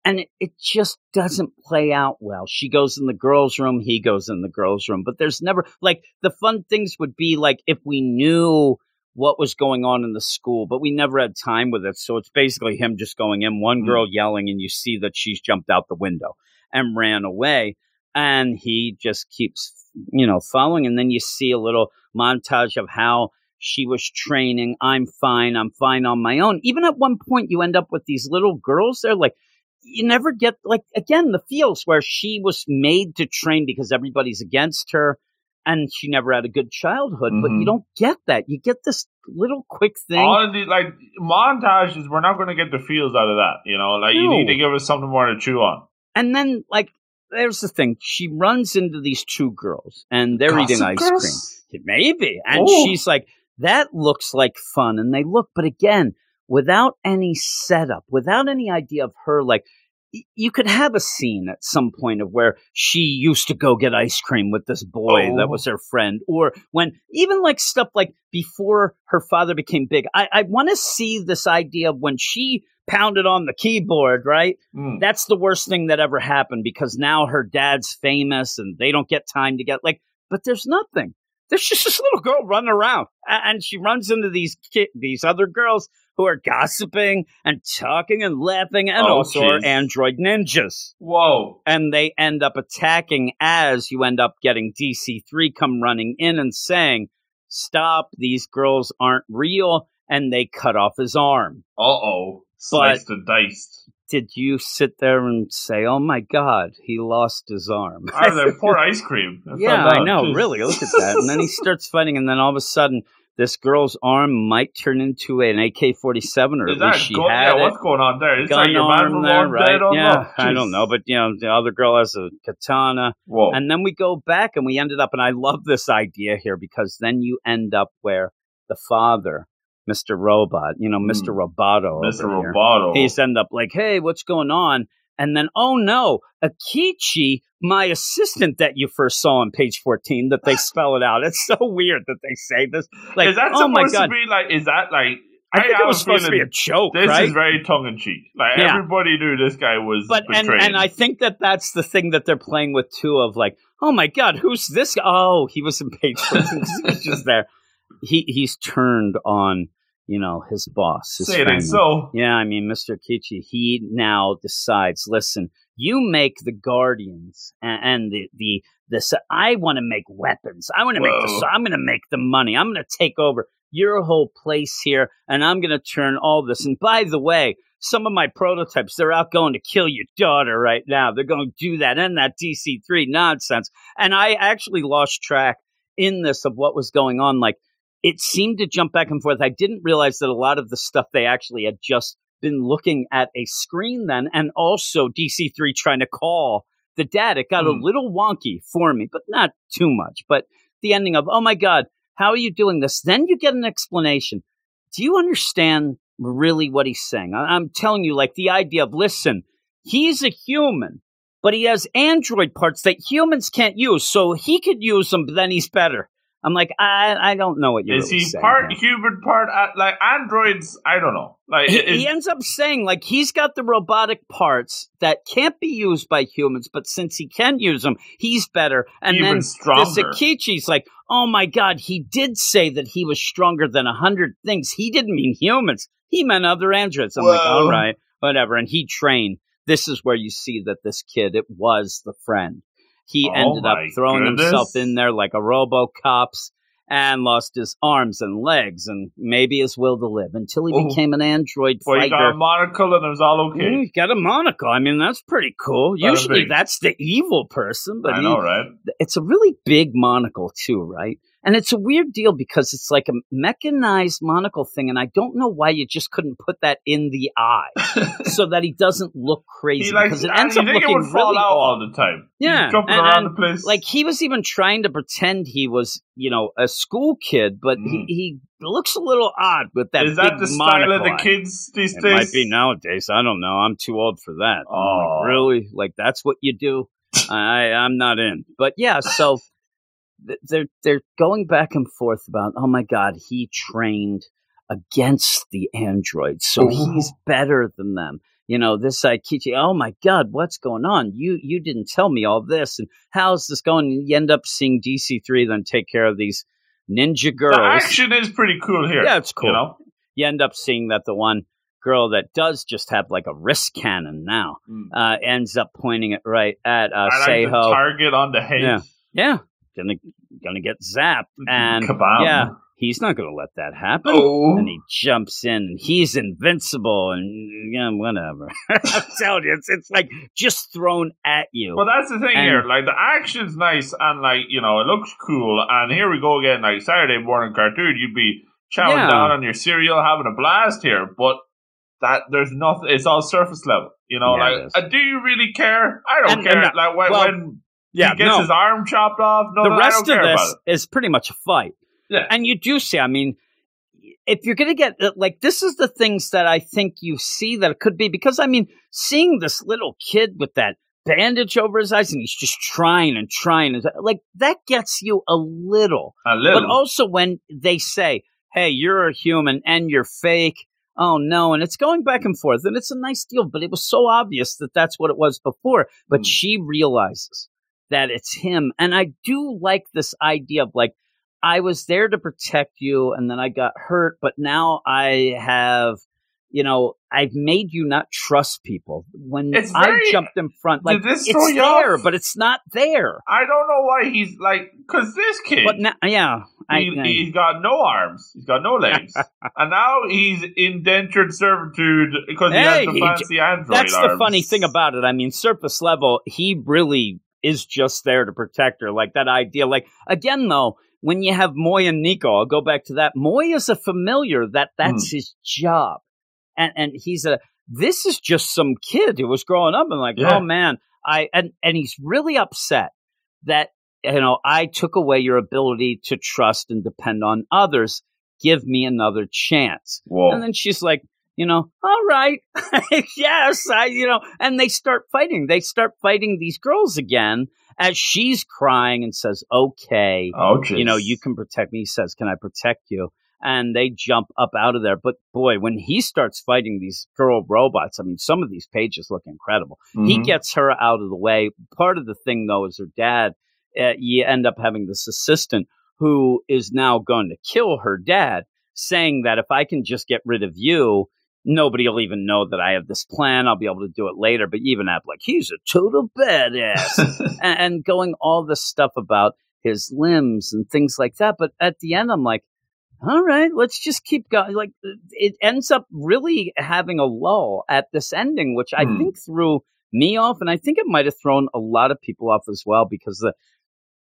[SPEAKER 1] And it, it just doesn't play out well. She goes in the girls' room, he goes in the girls' room, but there's never like the fun things would be like if we knew what was going on in the school, but we never had time with it. So it's basically him just going in, one
[SPEAKER 2] Mm.
[SPEAKER 1] girl yelling, and you see that she's jumped out the window and ran away. And he just keeps, you know, following. And then you see a little montage of how she was training. I'm fine. I'm fine on my own. Even at one point, you end up with these little girls. They're like, you never get like again the feels where she was made to train because everybody's against her and she never had a good childhood but you
[SPEAKER 2] Mhm.
[SPEAKER 1] don't get that you get this little quick thing
[SPEAKER 2] All of these like montages, we're not going to get the feels out of that. You know, like you need to give us something more to chew on.
[SPEAKER 1] and then like there's the thing she runs into these two girls and they're eating ice
[SPEAKER 2] Girls?
[SPEAKER 1] cream maybe and
[SPEAKER 2] Oh.
[SPEAKER 1] she's like that looks like fun and they look but again without any setup without any idea of her like you could have a scene at some point of where she used to go get ice cream with this boy
[SPEAKER 2] Oh.
[SPEAKER 1] that was her friend or when even like stuff like before her father became big i, I want to see this idea of when she pounded on the keyboard right
[SPEAKER 2] Mm.
[SPEAKER 1] that's the worst thing that ever happened because now her dad's famous and they don't get time to get like but there's nothing there's just this little girl running around and she runs into these ki- these other girls who are gossiping and talking and laughing and
[SPEAKER 2] Oh,
[SPEAKER 1] also are android ninjas
[SPEAKER 2] Whoa.
[SPEAKER 1] and they end up attacking as you end up getting DC3 come running in and saying stop these girls aren't real and they cut off his arm
[SPEAKER 2] Uh oh. Sliced and diced.
[SPEAKER 1] Did you sit there and say, "Oh my God, he lost his arm"?
[SPEAKER 2] Of their poor ice cream. I
[SPEAKER 1] yeah, I know.
[SPEAKER 2] Jeez.
[SPEAKER 1] Really, look at that. And then he starts fighting, and then all of a sudden, this girl's arm might turn into an AK forty seven, or
[SPEAKER 2] Is
[SPEAKER 1] at least she
[SPEAKER 2] gun?
[SPEAKER 1] had
[SPEAKER 2] Yeah,
[SPEAKER 1] it.
[SPEAKER 2] what's going on there? It's
[SPEAKER 1] Gun
[SPEAKER 2] like your
[SPEAKER 1] arm there, right?
[SPEAKER 2] dead
[SPEAKER 1] yeah. I don't know, but you know, the other girl has a katana,
[SPEAKER 2] Whoa.
[SPEAKER 1] and then we go back, and we ended up, and I love this idea here because then you end up where the father, Mister Robot, you know, Mister
[SPEAKER 2] Hmm.
[SPEAKER 1] Roboto,
[SPEAKER 2] Mr. Roboto.
[SPEAKER 1] he's end up like, hey, what's going on? And then, oh no, Akichi, my assistant that you first saw on page 14, that they spell it out. It's so weird that they say this. Like,
[SPEAKER 2] is that
[SPEAKER 1] oh my
[SPEAKER 2] supposed
[SPEAKER 1] God.
[SPEAKER 2] to be like? Is that like?
[SPEAKER 1] I think it was supposed to be a joke,
[SPEAKER 2] This
[SPEAKER 1] right?
[SPEAKER 2] is very tongue in cheek. Like
[SPEAKER 1] Yeah.
[SPEAKER 2] everybody knew this guy was
[SPEAKER 1] but and,
[SPEAKER 2] betrayed.
[SPEAKER 1] and I think that that's the thing that they're playing with too. Of like, oh my god, who's this? guy? Oh, he was in page 14. he was just there. He he's turned on, you know, his boss. His
[SPEAKER 2] Say it ain't so.
[SPEAKER 1] Yeah, I mean, Mr. Kichi, he now decides, listen, you make the Guardians and, and the, the, this, I want to make weapons. I want to make the, so I'm going to make the money. I'm going to take over your whole place here and I'm going to turn all this. And by the way, some of my prototypes, they're out going to kill your daughter right now. They're going to do that and that DC3 nonsense. And I actually lost track in this of what was going on. Like, it seemed to jump back and forth. I didn't realize that a lot of the stuff they actually had just been looking at a screen then, and also DC3 trying to call the dad. It got a
[SPEAKER 2] Hmm.
[SPEAKER 1] little wonky for me, but not too much. But the ending of, oh my God, how are you doing this? Then you get an explanation. Do you understand really what he's saying? I- I'm telling you, like the idea of, listen, he's a human, but he has android parts that humans can't use, so he could use them, but then he's better. I'm like, I, I don't know what you're saying.
[SPEAKER 2] Is
[SPEAKER 1] really
[SPEAKER 2] he part
[SPEAKER 1] here.
[SPEAKER 2] human, part uh, like androids? I don't know. Like
[SPEAKER 1] he, he ends up saying like he's got the robotic parts that can't be used by humans, but since he can use them, he's better. And
[SPEAKER 2] Even
[SPEAKER 1] then
[SPEAKER 2] stronger.
[SPEAKER 1] this Akichi's like, oh my god, he did say that he was stronger than a hundred things. He didn't mean humans. He meant other androids. I'm like, all right, whatever. And he trained. This is where you see that this kid, it was the friend. He
[SPEAKER 2] Oh
[SPEAKER 1] ended up throwing
[SPEAKER 2] goodness.
[SPEAKER 1] himself in there like a RoboCop's and lost his arms and legs and maybe his will to live until he
[SPEAKER 2] Oh.
[SPEAKER 1] became an android
[SPEAKER 2] Well, he got a monocle and it was all okay.
[SPEAKER 1] Mm, got a monocle. I mean, that's pretty cool.
[SPEAKER 2] Bada
[SPEAKER 1] Usually that's the evil person, but
[SPEAKER 2] I
[SPEAKER 1] he-
[SPEAKER 2] know, right?
[SPEAKER 1] it's a really big monocle too, right? And it's a weird deal because it's like a mechanized monocle thing, and I don't know why you just couldn't put that in the eye so that he doesn't look crazy because it ends up looking
[SPEAKER 2] would fall
[SPEAKER 1] really
[SPEAKER 2] out all the time.
[SPEAKER 1] Yeah,
[SPEAKER 2] jumping
[SPEAKER 1] and-
[SPEAKER 2] around
[SPEAKER 1] and,
[SPEAKER 2] the place.
[SPEAKER 1] Like he was even trying to pretend he was, you know, a school kid, but
[SPEAKER 2] Mm.
[SPEAKER 1] he, he looks a little odd with that.
[SPEAKER 2] is that
[SPEAKER 1] big
[SPEAKER 2] the style of the
[SPEAKER 1] eye.
[SPEAKER 2] kids these
[SPEAKER 1] It
[SPEAKER 2] days?
[SPEAKER 1] might be nowadays. I don't know. I'm too old for that.
[SPEAKER 2] Oh.
[SPEAKER 1] like, really? Like that's what you do? I I'm not in. But yeah, so they're they're going back and forth about. Oh my God, he trained against the androids, so
[SPEAKER 2] Ooh.
[SPEAKER 1] he's better than them. You know, this Aikichi. Oh my God, what's going on? You you didn't tell me all this, and how's this going? And you end up seeing DC three then take care of these ninja girls The
[SPEAKER 2] action is pretty cool here.
[SPEAKER 1] Yeah, it's cool.
[SPEAKER 2] You know?
[SPEAKER 1] You end up seeing that the one girl that does just have like a wrist cannon now
[SPEAKER 2] Mm.
[SPEAKER 1] uh, ends up pointing it right at uh,
[SPEAKER 2] I like the target on the head.
[SPEAKER 1] Yeah. Yeah, gonna gonna get zapped, and
[SPEAKER 2] Kabam.
[SPEAKER 1] yeah, he's not gonna let that happen.
[SPEAKER 2] Oh.
[SPEAKER 1] And he jumps in, and he's invincible, and yeah, whatever. I'm telling you, it's it's like just thrown at you.
[SPEAKER 2] Well, that's the thing
[SPEAKER 1] And-
[SPEAKER 2] here. Like the action's nice and like you know it looks cool. And here we go again. Like Saturday morning cartoon, you'd be chowing
[SPEAKER 1] Yeah.
[SPEAKER 2] down on your cereal, having a blast here. But that there's nothing. It's all surface level. You know,
[SPEAKER 1] Yeah,
[SPEAKER 2] like uh, do you really care? I don't
[SPEAKER 1] And-
[SPEAKER 2] care.
[SPEAKER 1] and,
[SPEAKER 2] like when,
[SPEAKER 1] well,
[SPEAKER 2] when
[SPEAKER 1] yeah,
[SPEAKER 2] he gets
[SPEAKER 1] no.
[SPEAKER 2] his arm chopped off, no,
[SPEAKER 1] the
[SPEAKER 2] no,
[SPEAKER 1] rest of this is pretty much a fight.
[SPEAKER 2] Yeah.
[SPEAKER 1] And you do see, I mean, if you're going to get, uh, like, this is the things that I think you see that it could be, because, I mean, seeing this little kid with that bandage over his eyes and he's just trying and trying, and like, that gets you a little.
[SPEAKER 2] A little.
[SPEAKER 1] But also when they say, hey, you're a human and you're fake. Oh no. And it's going back and forth and it's a nice deal, but it was so obvious that that's what it was before. But
[SPEAKER 2] Hmm.
[SPEAKER 1] she realizes that it's him. And I do like this idea of like, I was there to protect you and then I got hurt, but now I have, you know, I've made you not trust people. When
[SPEAKER 2] It's
[SPEAKER 1] I jumped in front, like
[SPEAKER 2] this
[SPEAKER 1] it's there,
[SPEAKER 2] off?
[SPEAKER 1] but it's not there.
[SPEAKER 2] I don't know why he's like because this kid.
[SPEAKER 1] But now, yeah, I,
[SPEAKER 2] he, he's got no arms. He's got no legs, and now he's indentured servitude because he has the
[SPEAKER 1] he-
[SPEAKER 2] fancy android.
[SPEAKER 1] That's the funny thing about it. I mean, surface level, he really is just there to protect her. Like that idea. Like again, though, when you have Moy and Nico, I'll go back to that. Moy is a familiar. That that's hmm. his job, and and he's a. This is just some kid who was growing up and like,
[SPEAKER 2] Yeah.
[SPEAKER 1] oh man, I and and he's really upset that you know I took away your ability to trust and depend on others. Give me another chance.
[SPEAKER 2] Whoa.
[SPEAKER 1] And then she's like, you know, all right, yes, I, you know, and they start fighting. They start fighting these girls again as she's crying and says, okay,
[SPEAKER 2] oh,
[SPEAKER 1] you know, you can protect me. He says, can I protect you? And they jump up out of there. But boy, when he starts fighting these girl robots, I mean, some of these pages look incredible. He
[SPEAKER 2] Mhm.
[SPEAKER 1] gets her out of the way. Part of the thing, though, is her dad. Uh, you end up having this assistant who is now going to kill her dad, saying that if I can just get rid of you, nobody will even know that I have this plan. I'll be able to do it later. But even have like, he's a total badass. and, and going all this stuff about his limbs and things like that. But at the end, I'm like, all right, let's just keep going. Like it ends up really having a lull at this ending, which I
[SPEAKER 2] Hmm.
[SPEAKER 1] think threw me off, and I think it might have thrown a lot of people off as well because the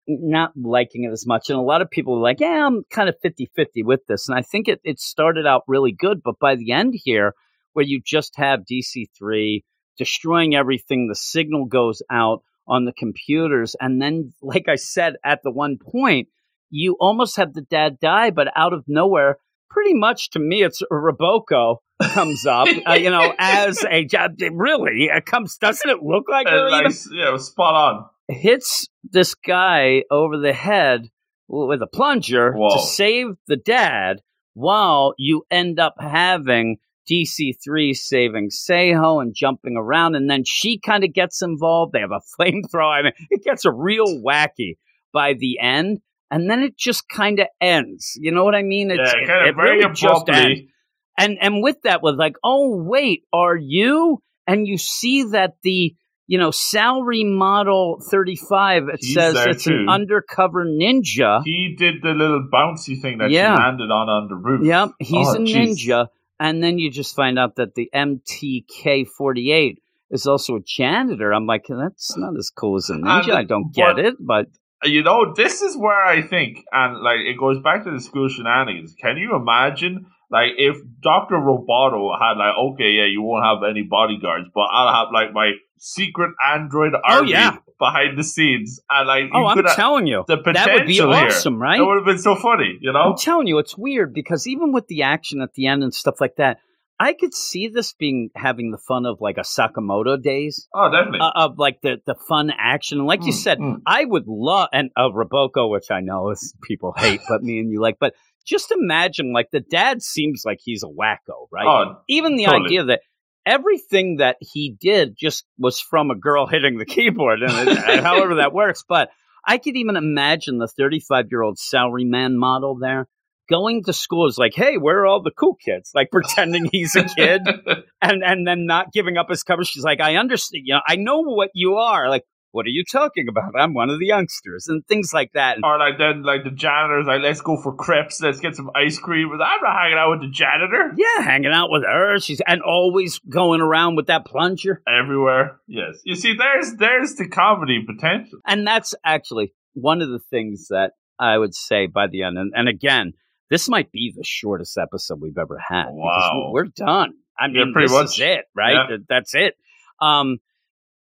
[SPEAKER 1] not liking it as much. And a lot of people were like, yeah, I'm kind of 50 50 with this. And I think it, it started out really good. But by the end here, where you just have DC3 destroying everything, the signal goes out on the computers. And then, like I said, at the one point, you almost have the dad die, but out of nowhere, pretty much to me, it's Roboco comes up, uh, you know, as a job. Really, it comes. Doesn't it look like?
[SPEAKER 2] Uh, nice. Yeah, it was spot on.
[SPEAKER 1] hits this guy over the head with a plunger
[SPEAKER 2] Whoa.
[SPEAKER 1] to save the dad while you end up having DC3 saving Seho and jumping around. And then she kind of gets involved. They have a flamethrower. I mean, it gets real wacky by the end. And then it just kind of ends. You know what I mean?
[SPEAKER 2] Yeah, kind of very
[SPEAKER 1] really
[SPEAKER 2] abruptly.
[SPEAKER 1] and and with that was like oh wait are you and you see that the you know salary model 35 it
[SPEAKER 2] He's
[SPEAKER 1] says it's an undercover ninja
[SPEAKER 2] He did the little bouncy thing that
[SPEAKER 1] Yeah.
[SPEAKER 2] landed on on the roof.
[SPEAKER 1] yep he's
[SPEAKER 2] Oh,
[SPEAKER 1] a
[SPEAKER 2] jeez.
[SPEAKER 1] ninja and then you just find out that the mtk 48 is also a janitor i'm like that's not as cool as a ninja
[SPEAKER 2] And-
[SPEAKER 1] i don't get it but
[SPEAKER 2] You know, this is where I think, and like it goes back to the school shenanigans. Can you imagine, like, if Doctor Roboto had like, okay, yeah, you won't have any bodyguards, but I'll have like my secret android army
[SPEAKER 1] Oh, yeah.
[SPEAKER 2] behind the scenes, and like, you
[SPEAKER 1] oh i'm telling you
[SPEAKER 2] the potential
[SPEAKER 1] that would be
[SPEAKER 2] here.
[SPEAKER 1] awesome right
[SPEAKER 2] It would have been so funny, you know.
[SPEAKER 1] I'm telling you, it's weird because even with the action at the end and stuff like that, I could see this being having the fun of like a Sakamoto days
[SPEAKER 2] Oh, definitely.
[SPEAKER 1] uh, of like the the fun action. And like you
[SPEAKER 2] Mm,
[SPEAKER 1] said,
[SPEAKER 2] mm.
[SPEAKER 1] I would love and uh, Roboco, which I know is people hate, but me and you like. But just imagine, like the dad seems like he's a wacko, right?
[SPEAKER 2] Oh,
[SPEAKER 1] even the
[SPEAKER 2] totally.
[SPEAKER 1] idea that everything that he did just was from a girl hitting the keyboard, and it- however that works. But I could even imagine the 35 year old salaryman model there going to school is like, hey, where are all the cool kids? Like pretending he's a kid and and then not giving up his cover. She's like, I understand, you know, I know what you are. Like, what are you talking about? I'm one of the youngsters and things like that.
[SPEAKER 2] Or like then like the janitor's like, let's go for crepes, let's get some ice cream. I'm not hanging out with the janitor.
[SPEAKER 1] yeah, hanging out with her. She's and always going around with that plunger.
[SPEAKER 2] Everywhere. Yes. You see, there's there's the comedy potential.
[SPEAKER 1] And that's actually one of the things that I would say by the end. And, and again, this might be the shortest episode we've ever had.
[SPEAKER 2] Wow.
[SPEAKER 1] We're done. I
[SPEAKER 2] Yeah,
[SPEAKER 1] mean,
[SPEAKER 2] pretty
[SPEAKER 1] this
[SPEAKER 2] much.
[SPEAKER 1] is it, right?
[SPEAKER 2] Yeah.
[SPEAKER 1] That's it. Um,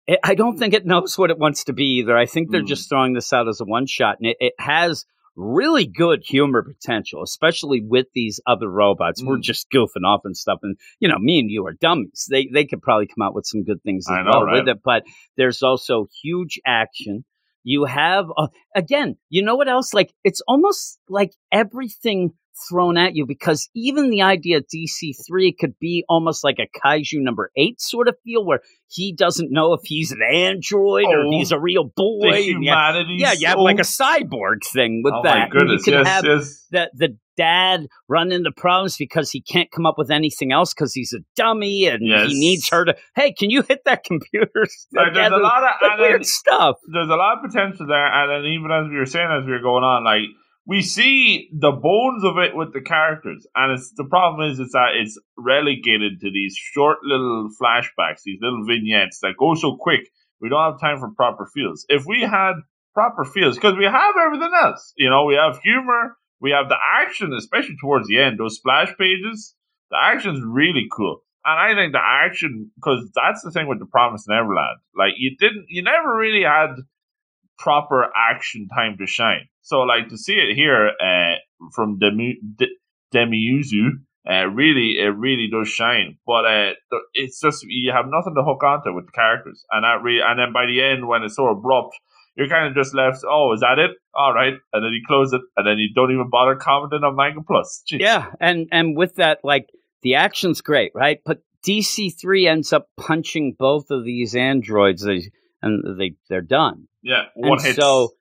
[SPEAKER 1] it, I don't think it knows what it wants to be either. I think they're
[SPEAKER 2] Mm.
[SPEAKER 1] just throwing this out as a one shot, and it, it has really good humor potential, especially with these other robots. We're
[SPEAKER 2] Mm.
[SPEAKER 1] just goofing off and stuff, and you know, me and you are dummies. They they could probably come out with some good things as
[SPEAKER 2] know,
[SPEAKER 1] well
[SPEAKER 2] right?
[SPEAKER 1] with it, but there's also huge action. You have uh, again, you know what else? Like it's almost like everything thrown at you because even the idea of DC3 could be almost like a Kaiju number eight sort of feel where he doesn't know if he's an android or
[SPEAKER 2] Oh,
[SPEAKER 1] if he's a real boy.
[SPEAKER 2] The
[SPEAKER 1] and you have-
[SPEAKER 2] humanity.
[SPEAKER 1] yeah, you have like a cyborg thing with
[SPEAKER 2] oh
[SPEAKER 1] that.
[SPEAKER 2] my
[SPEAKER 1] And you can
[SPEAKER 2] Yes,
[SPEAKER 1] have
[SPEAKER 2] yes.
[SPEAKER 1] the the dad run into problems because he can't come up with anything else because he's a dummy and
[SPEAKER 2] Yes.
[SPEAKER 1] he needs her to. Hey, can you hit that computer?
[SPEAKER 2] Like, there's a lot of and then-
[SPEAKER 1] weird stuff.
[SPEAKER 2] there's a lot of potential there, and then even as we were saying as we were going on, like we see the bones of it with the characters, and it's the problem is it's that it's relegated to these short little flashbacks, these little vignettes that go so quick. We don't have time for proper feels. If we had proper feels, because we have everything else, you know, we have humor, we have the action, especially towards the end, those splash pages. The action's really cool. And I think the action, because that's the thing with the Promise Neverland. Like you didn't, you never really had proper action time to shine. So like to see it here uh, from Demi Demizu, uh, really it really does shine. But uh, it's just you have nothing to hook onto with the characters, and that really, and then by the end when it's so abrupt. You're kind of just left. Oh, is that it? All right, and then you close it, and then you don't even bother commenting on Manga Plus. Jeez.
[SPEAKER 1] Yeah, and and with that, like the action's great, right? But DC three ends up punching both of these androids, they, and they they're done.
[SPEAKER 2] yeah. One
[SPEAKER 1] and so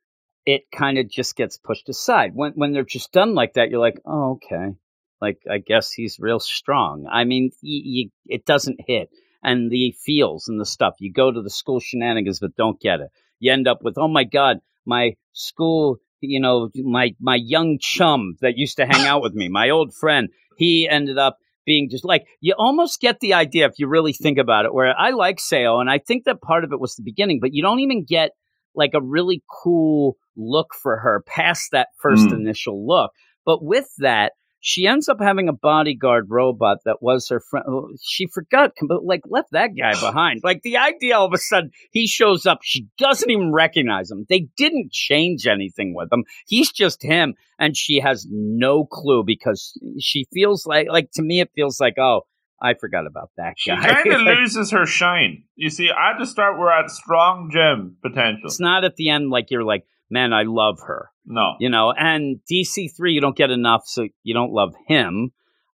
[SPEAKER 1] it kind of just gets pushed aside when when they're just done like that. You're like, oh, okay, like I guess he's real strong. I mean, you, you, it doesn't hit, and the feels and the stuff. You go to the school shenanigans, but don't get it. You end up with, oh my god, my school. You know, my my young chum that used to hang out with me, my old friend. He ended up being just like you almost get the idea if you really think about it. Where I like Seo, and I think that part of it was the beginning, but you don't even get like a really cool look for her past that first
[SPEAKER 2] Mm.
[SPEAKER 1] initial look. But with that, she ends up having a bodyguard robot that was her friend. Oh, she forgot, like left that guy behind. Like the idea all of a sudden he shows up, she doesn't even recognize him. They didn't change anything with him. He's just him, and she has no clue because she feels like, like to me, it feels like, oh, I forgot about that
[SPEAKER 2] She
[SPEAKER 1] guy.
[SPEAKER 2] kind of loses her shine. You see, I had to start, we're at strong gem potential.
[SPEAKER 1] it's not at the end like you're like, man, I love her.
[SPEAKER 2] No.
[SPEAKER 1] you know and dc3 you don't get enough so you don't love him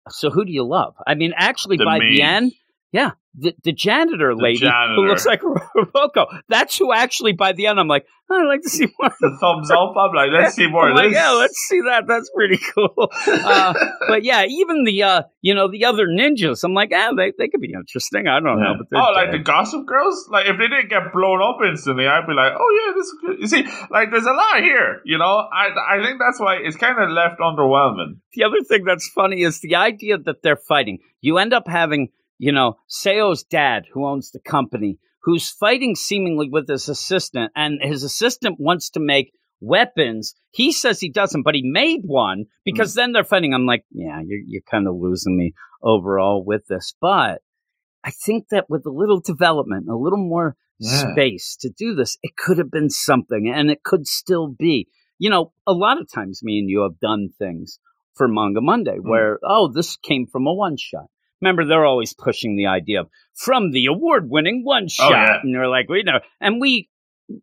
[SPEAKER 1] so who do you love i mean actually
[SPEAKER 2] The
[SPEAKER 1] by
[SPEAKER 2] maid.
[SPEAKER 1] the end yeah the, the janitor
[SPEAKER 2] The
[SPEAKER 1] lady
[SPEAKER 2] janitor.
[SPEAKER 1] who looks like Rocco. That's who actually by the end I'm like, I'd like to see more.
[SPEAKER 2] The thumbs up. I'm like, let's see more
[SPEAKER 1] I'm
[SPEAKER 2] of
[SPEAKER 1] like,
[SPEAKER 2] this.
[SPEAKER 1] yeah, let's see that. That's pretty cool. Uh, but yeah, even the uh, you know, the other ninjas, I'm like, ah, they, they could be interesting. I don't know, but
[SPEAKER 2] oh, like the Gossip Girls? Like, if they didn't get blown up instantly, I'd be like, oh, yeah, this is good. You see, like, there's a lot here, you know? I I think that's why it's kind of left underwhelming.
[SPEAKER 1] the other thing that's funny is the idea that they're fighting. You end up having, you know, Seo's dad, who owns the company, who's fighting seemingly with his assistant, and his assistant wants to make weapons. He says he doesn't, but he made one because mm. then they're fighting. I'm like, yeah, you're, you're kind of losing me overall with this. But I think that with a little development, a little more
[SPEAKER 2] Yeah.
[SPEAKER 1] space to do this, it could have been something, and it could still be. You know, a lot of times me and you have done things for Manga Monday mm. where, oh, this came from a one shot. Remember, they're always pushing the idea of from the award winning one shot.
[SPEAKER 2] yeah.
[SPEAKER 1] And they're like, we know. And we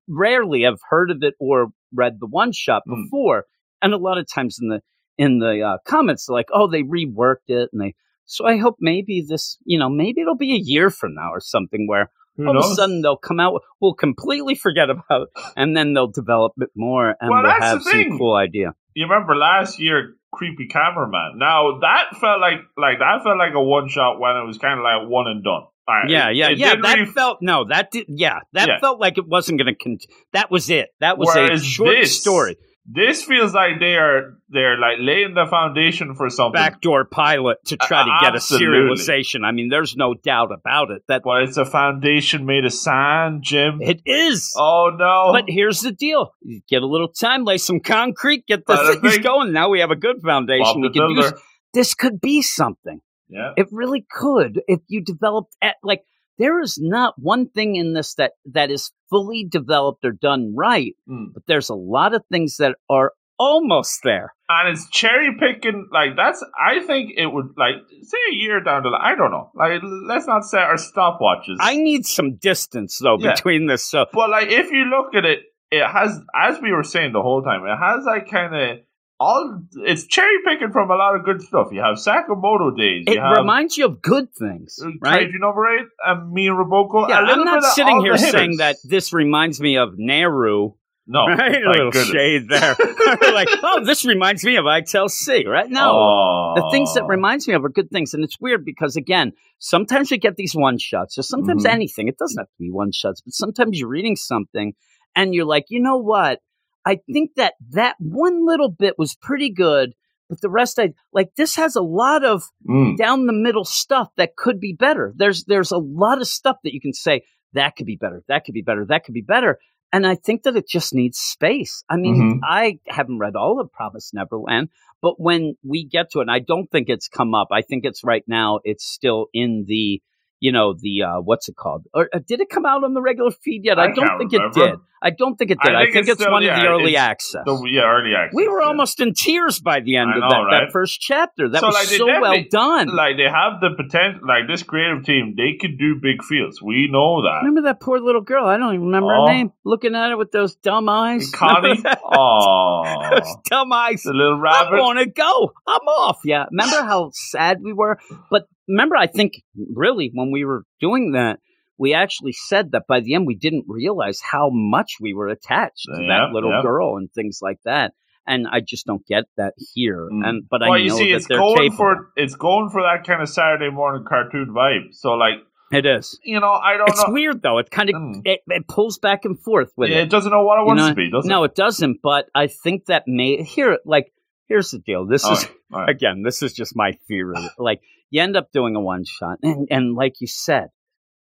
[SPEAKER 1] rarely have heard of it or read the one shot
[SPEAKER 2] Mm.
[SPEAKER 1] before. And a lot of times in the in the uh, comments, they're like, oh, they reworked it. And they, so I hope maybe this, you know, maybe it'll be a year from now or something where All of a sudden they'll come out. We'll completely forget about, it, and then they'll develop it more, and
[SPEAKER 2] Well,
[SPEAKER 1] we'll
[SPEAKER 2] that's
[SPEAKER 1] have
[SPEAKER 2] the
[SPEAKER 1] some cool idea.
[SPEAKER 2] you remember last year, creepy cameraman. Now that felt like like that felt like a one shot when it was kind of like one and done. Like,
[SPEAKER 1] Yeah, yeah,
[SPEAKER 2] it
[SPEAKER 1] yeah. That
[SPEAKER 2] really-
[SPEAKER 1] felt no. That did. Yeah, that
[SPEAKER 2] Yeah.
[SPEAKER 1] felt like it wasn't going to. Con- that was it. That was a short
[SPEAKER 2] this-
[SPEAKER 1] story.
[SPEAKER 2] This feels like they are they're like laying the foundation for something.
[SPEAKER 1] Backdoor pilot to try to get a serialization. I mean, there's no doubt about it. That
[SPEAKER 2] But it's a foundation made of sand, Jim.
[SPEAKER 1] it is.
[SPEAKER 2] Oh no!
[SPEAKER 1] But here's the deal: you get a little time, lay some concrete, get the things
[SPEAKER 2] bing.
[SPEAKER 1] going. Now we have a good foundation. We can use. This could be something.
[SPEAKER 2] Yeah.
[SPEAKER 1] It really could if you developed at like there is not one thing in this that that is fully developed or done right,
[SPEAKER 2] Mm.
[SPEAKER 1] but there's a lot of things that are almost there.
[SPEAKER 2] and it's cherry picking. Like that's. I think it would like say a year down the line. I don't know. Like let's not set our stopwatches.
[SPEAKER 1] I need some distance though
[SPEAKER 2] Yeah.
[SPEAKER 1] between this. So
[SPEAKER 2] But like, if you look at it, it has, as we were saying the whole time, it has like kind of all. It's cherry picking from a lot of good stuff. You have Sakamoto days.
[SPEAKER 1] it
[SPEAKER 2] have
[SPEAKER 1] reminds you of good things,
[SPEAKER 2] uh,
[SPEAKER 1] right?
[SPEAKER 2] Kaiju number eight and me and Roboco.
[SPEAKER 1] Yeah, I'm not sitting here saying that this reminds me of Nehru,
[SPEAKER 2] No,
[SPEAKER 1] right? A little
[SPEAKER 2] goodness.
[SPEAKER 1] shade there. like, oh, this reminds me of ITEL C, right? No,
[SPEAKER 2] Oh.
[SPEAKER 1] the things that reminds me of are good things and it's weird because again sometimes you get these one shots or sometimes
[SPEAKER 2] Mhm.
[SPEAKER 1] anything it doesn't have to be one shots but sometimes you're reading something and you're like you know what i think that that one little bit was pretty good but the rest i like this has a lot of
[SPEAKER 2] Mm.
[SPEAKER 1] down the middle stuff that could be better there's there's a lot of stuff that you can say that could be better that could be better that could be better and i think that it just needs space i mean
[SPEAKER 2] Mhm.
[SPEAKER 1] i haven't read all of promise neverland but when we get to it, and I don't think it's come up. I think it's right now. It's still in the, you know, the uh, what's it called? Or uh, did it come out on the regular feed yet? I,
[SPEAKER 2] I
[SPEAKER 1] don't think
[SPEAKER 2] remember.
[SPEAKER 1] it did. I don't think it did. I
[SPEAKER 2] think
[SPEAKER 1] think,
[SPEAKER 2] it's
[SPEAKER 1] it's,
[SPEAKER 2] still-
[SPEAKER 1] one of the early access.
[SPEAKER 2] The, yeah, early access.
[SPEAKER 1] we were
[SPEAKER 2] yeah.
[SPEAKER 1] almost in tears by the end
[SPEAKER 2] I
[SPEAKER 1] of
[SPEAKER 2] know,
[SPEAKER 1] that,
[SPEAKER 2] right?
[SPEAKER 1] that first chapter. That
[SPEAKER 2] So,
[SPEAKER 1] was
[SPEAKER 2] like,
[SPEAKER 1] so well done.
[SPEAKER 2] like they have the potential. Like this creative team, they could do big fields. We know that.
[SPEAKER 1] Remember that poor little girl? I don't even remember her name. Looking at it with those dumb eyes.
[SPEAKER 2] Connie. Oh,
[SPEAKER 1] those dumb eyes.
[SPEAKER 2] the little rabbit.
[SPEAKER 1] I want to go. I'm off. Yeah. Remember how sad we were? But remember, I think really when we were doing that, we actually said that by the end we didn't realize how much we were attached to
[SPEAKER 2] Yeah,
[SPEAKER 1] that little
[SPEAKER 2] yeah.
[SPEAKER 1] girl and things like that. And I just don't get that here.
[SPEAKER 2] Mm.
[SPEAKER 1] And but
[SPEAKER 2] well,
[SPEAKER 1] I
[SPEAKER 2] you see,
[SPEAKER 1] that
[SPEAKER 2] it's
[SPEAKER 1] they're
[SPEAKER 2] going
[SPEAKER 1] capable.
[SPEAKER 2] for it's going for that kind of Saturday morning cartoon vibe. So, like,
[SPEAKER 1] it is.
[SPEAKER 2] you know, I don't
[SPEAKER 1] It's
[SPEAKER 2] know.
[SPEAKER 1] weird though. It kind of
[SPEAKER 2] Mm.
[SPEAKER 1] it, it pulls back and forth with
[SPEAKER 2] Yeah,
[SPEAKER 1] it.
[SPEAKER 2] it doesn't know what it
[SPEAKER 1] You
[SPEAKER 2] wants
[SPEAKER 1] know,
[SPEAKER 2] to be, does it?
[SPEAKER 1] no, it doesn't. But I think that may here like here's the deal. This
[SPEAKER 2] it?
[SPEAKER 1] is
[SPEAKER 2] All right, all right.
[SPEAKER 1] again, this is just my theory. Like you end up doing a one shot, and and like you said,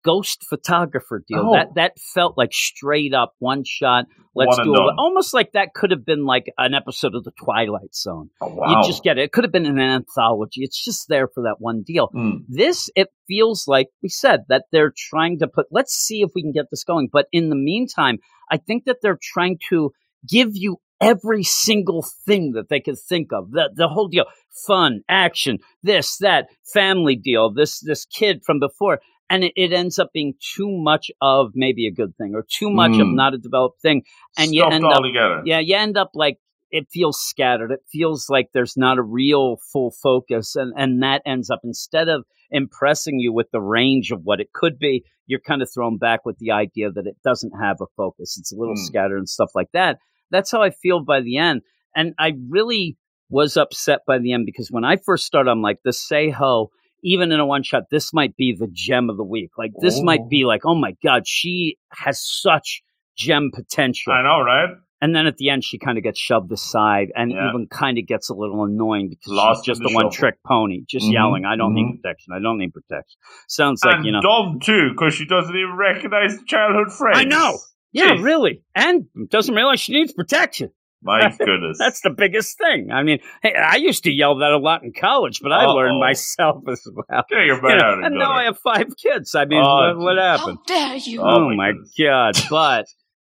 [SPEAKER 1] ghost photographer deal.
[SPEAKER 2] Oh.
[SPEAKER 1] That that felt like straight up one shot. Let's
[SPEAKER 2] One
[SPEAKER 1] do it. Almost like that could have been like an episode of the Twilight Zone.
[SPEAKER 2] Oh, wow.
[SPEAKER 1] You just get it. It could have been an anthology. It's just there for that one deal.
[SPEAKER 2] Mm.
[SPEAKER 1] This it feels like we said that they're trying to put. Let's see if we can get this going. But in the meantime, I think that they're trying to give you every single thing that they could think of. The the whole deal, fun, action, this, that, family deal, this this kid from before. And it, it ends up being too much of maybe a good thing or too much of
[SPEAKER 2] Mm.
[SPEAKER 1] not a developed thing. And you end up
[SPEAKER 2] together.
[SPEAKER 1] yeah, you end up like it feels scattered. It feels like there's not a real full focus, and and that ends up instead of impressing you with the range of what it could be, you're kind of thrown back with the idea that it doesn't have a focus. It's a little
[SPEAKER 2] Hmm.
[SPEAKER 1] scattered and stuff like that. That's how I feel by the end, and I really was upset by the end because when I first started, I'm like, the Seho, even in a one shot, this might be the gem of the week. Like this
[SPEAKER 2] Oh.
[SPEAKER 1] might be like, oh my god, she has such gem potential.
[SPEAKER 2] I know, right?
[SPEAKER 1] And then at the end, she kind of gets shoved aside and
[SPEAKER 2] Yeah.
[SPEAKER 1] even kind of gets a little annoying because
[SPEAKER 2] Lost
[SPEAKER 1] she's just
[SPEAKER 2] the
[SPEAKER 1] one trick pony, just
[SPEAKER 2] Mhm,
[SPEAKER 1] yelling, I don't
[SPEAKER 2] mhm.
[SPEAKER 1] need protection. I don't need protection. Sounds like, you know.
[SPEAKER 2] Dom, too, because she doesn't even recognize the childhood friends.
[SPEAKER 1] I know. Yeah,
[SPEAKER 2] Jeez.
[SPEAKER 1] really. And doesn't realize she needs protection.
[SPEAKER 2] My goodness.
[SPEAKER 1] That's the biggest thing. I mean, hey, I used to yell that a lot in college, but I
[SPEAKER 2] Uh-oh.
[SPEAKER 1] learned myself as well.
[SPEAKER 2] Get your
[SPEAKER 1] You
[SPEAKER 2] butt
[SPEAKER 1] know,
[SPEAKER 2] out of
[SPEAKER 1] and now I have five kids. I mean,
[SPEAKER 2] Oh,
[SPEAKER 1] what, what
[SPEAKER 2] geez.
[SPEAKER 1] happened?
[SPEAKER 3] dare you?
[SPEAKER 2] Oh,
[SPEAKER 1] Oh,
[SPEAKER 2] my
[SPEAKER 1] my
[SPEAKER 2] goodness.
[SPEAKER 1] god! But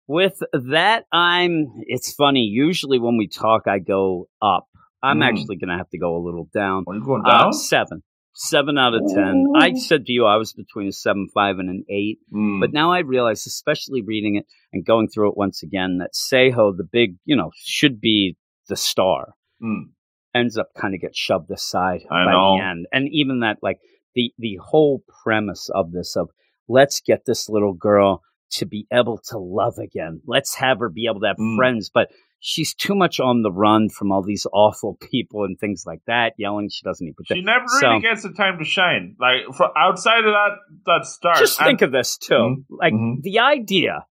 [SPEAKER 1] with that, I'm. It's funny. Usually when we talk, I go up. I'm
[SPEAKER 2] Mm.
[SPEAKER 1] actually going to have to go a little down.
[SPEAKER 2] Are you going
[SPEAKER 1] Uh,
[SPEAKER 2] down?
[SPEAKER 1] seven, seven out of ten.
[SPEAKER 2] Ooh.
[SPEAKER 1] I said to you, I was between a seven, five, and an eight.
[SPEAKER 2] Mm.
[SPEAKER 1] But now I realize, especially reading it and going through it once again, that Seho, the big, you know, should be the star,
[SPEAKER 2] Mm.
[SPEAKER 1] ends up kind of get shoved aside
[SPEAKER 2] I
[SPEAKER 1] by
[SPEAKER 2] know.
[SPEAKER 1] the end. And even that, like the the whole premise of this of let's get this little girl to be able to love again. Let's have her be able to have
[SPEAKER 2] Mm.
[SPEAKER 1] friends, but she's too much on the run from all these awful people and things like that, yelling. She doesn't need
[SPEAKER 2] She never really
[SPEAKER 1] So-
[SPEAKER 2] gets the time to shine. Like for outside of that that start.
[SPEAKER 1] Just
[SPEAKER 2] and-
[SPEAKER 1] think of this too.
[SPEAKER 2] Mhm.
[SPEAKER 1] Like
[SPEAKER 2] Mhm.
[SPEAKER 1] the idea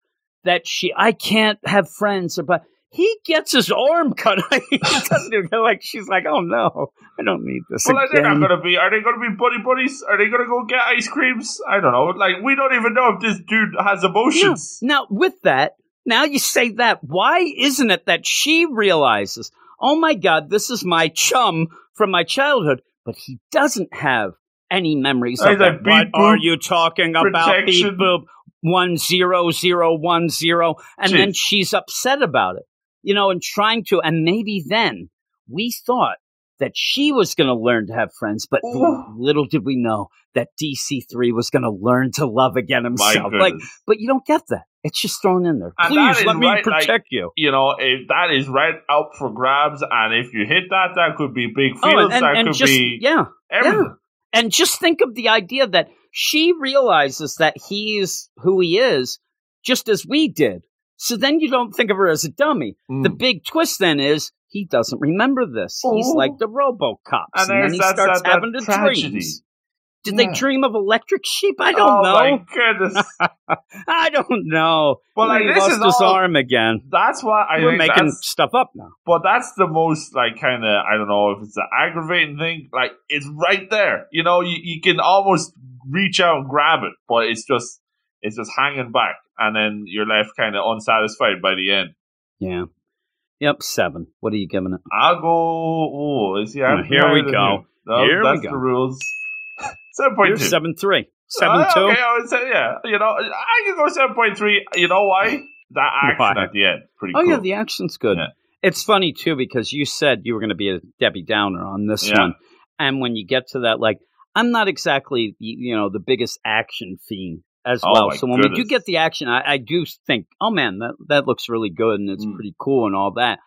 [SPEAKER 1] that she, I can't have friends, or but he gets his arm cut. he doesn't even like. She's like, oh no, I don't need this
[SPEAKER 2] Well, like, they're not to be. Are they going to be buddy buddies? Are they going to go get ice creams? I don't know. Like we don't even know if this dude has emotions.
[SPEAKER 1] Now, with that, now you say that. Why isn't it that she realizes, oh my God, this is my chum from my childhood, but he doesn't have any memories of that. what are you talking about?
[SPEAKER 2] protection.
[SPEAKER 1] Beep boop one zero zero one zero, and then she's upset about it. You know, and trying to, and maybe then we thought that she was going to learn to have friends, but
[SPEAKER 2] Ooh.
[SPEAKER 1] little did we know that DC three was going to learn to love again himself. Like, but you don't get that. It's just thrown in there.
[SPEAKER 2] And
[SPEAKER 1] Please let me
[SPEAKER 2] right, like-
[SPEAKER 1] protect you.
[SPEAKER 2] you know, if that is right up for grabs, and if you hit that, that could be big fields.
[SPEAKER 1] Oh, and,
[SPEAKER 2] that
[SPEAKER 1] and
[SPEAKER 2] could
[SPEAKER 1] just
[SPEAKER 2] be
[SPEAKER 1] yeah,
[SPEAKER 2] everything.
[SPEAKER 1] and just think of the idea that she realizes that he's who he is, just as we did. So then you don't think of her as a dummy.
[SPEAKER 2] Mm.
[SPEAKER 1] The big twist then is he doesn't remember this. He's
[SPEAKER 2] Oh.
[SPEAKER 1] like the RoboCops,
[SPEAKER 2] And
[SPEAKER 1] and, then he starts
[SPEAKER 2] that- that
[SPEAKER 1] having the
[SPEAKER 2] tragedy.
[SPEAKER 1] dreams. Did they hmm. dream of electric sheep? I don't
[SPEAKER 2] oh
[SPEAKER 1] know.
[SPEAKER 2] my goodness!
[SPEAKER 1] I don't know.
[SPEAKER 2] But, like,
[SPEAKER 1] he
[SPEAKER 2] this
[SPEAKER 1] lost
[SPEAKER 2] is
[SPEAKER 1] his
[SPEAKER 2] all-
[SPEAKER 1] arm again.
[SPEAKER 2] That's why I
[SPEAKER 1] We're making stuff up now.
[SPEAKER 2] But that's the most like kind of I don't know if it's an aggravating thing. Like it's right there. You know, you, you can almost reach out and grab it, but it's just it's just hanging back, and then you're left kind of unsatisfied by the end.
[SPEAKER 1] Yeah. Yep, seven. What are you giving it?
[SPEAKER 2] I'll go. Oh, is he?
[SPEAKER 1] Here we go.
[SPEAKER 2] No,
[SPEAKER 1] Here we
[SPEAKER 2] that's
[SPEAKER 1] go.
[SPEAKER 2] the rules. Seven point
[SPEAKER 1] seven three. Seven
[SPEAKER 2] Uh,
[SPEAKER 1] two.
[SPEAKER 2] Okay, I would say yeah. You know, I can go seven point three. You know why? That action
[SPEAKER 1] Why?
[SPEAKER 2] at the end, pretty
[SPEAKER 1] Oh
[SPEAKER 2] cool.
[SPEAKER 1] yeah, the action's good.
[SPEAKER 2] Yeah.
[SPEAKER 1] It's funny too because you said you were going to be a Debbie Downer on this
[SPEAKER 2] Yeah.
[SPEAKER 1] one, and when you get to that, like I'm not exactly you know the biggest action fiend as
[SPEAKER 2] Oh,
[SPEAKER 1] well. So when we do get the action, I, I do think, oh man, that that looks really good and it's
[SPEAKER 2] Mm.
[SPEAKER 1] pretty cool and all that.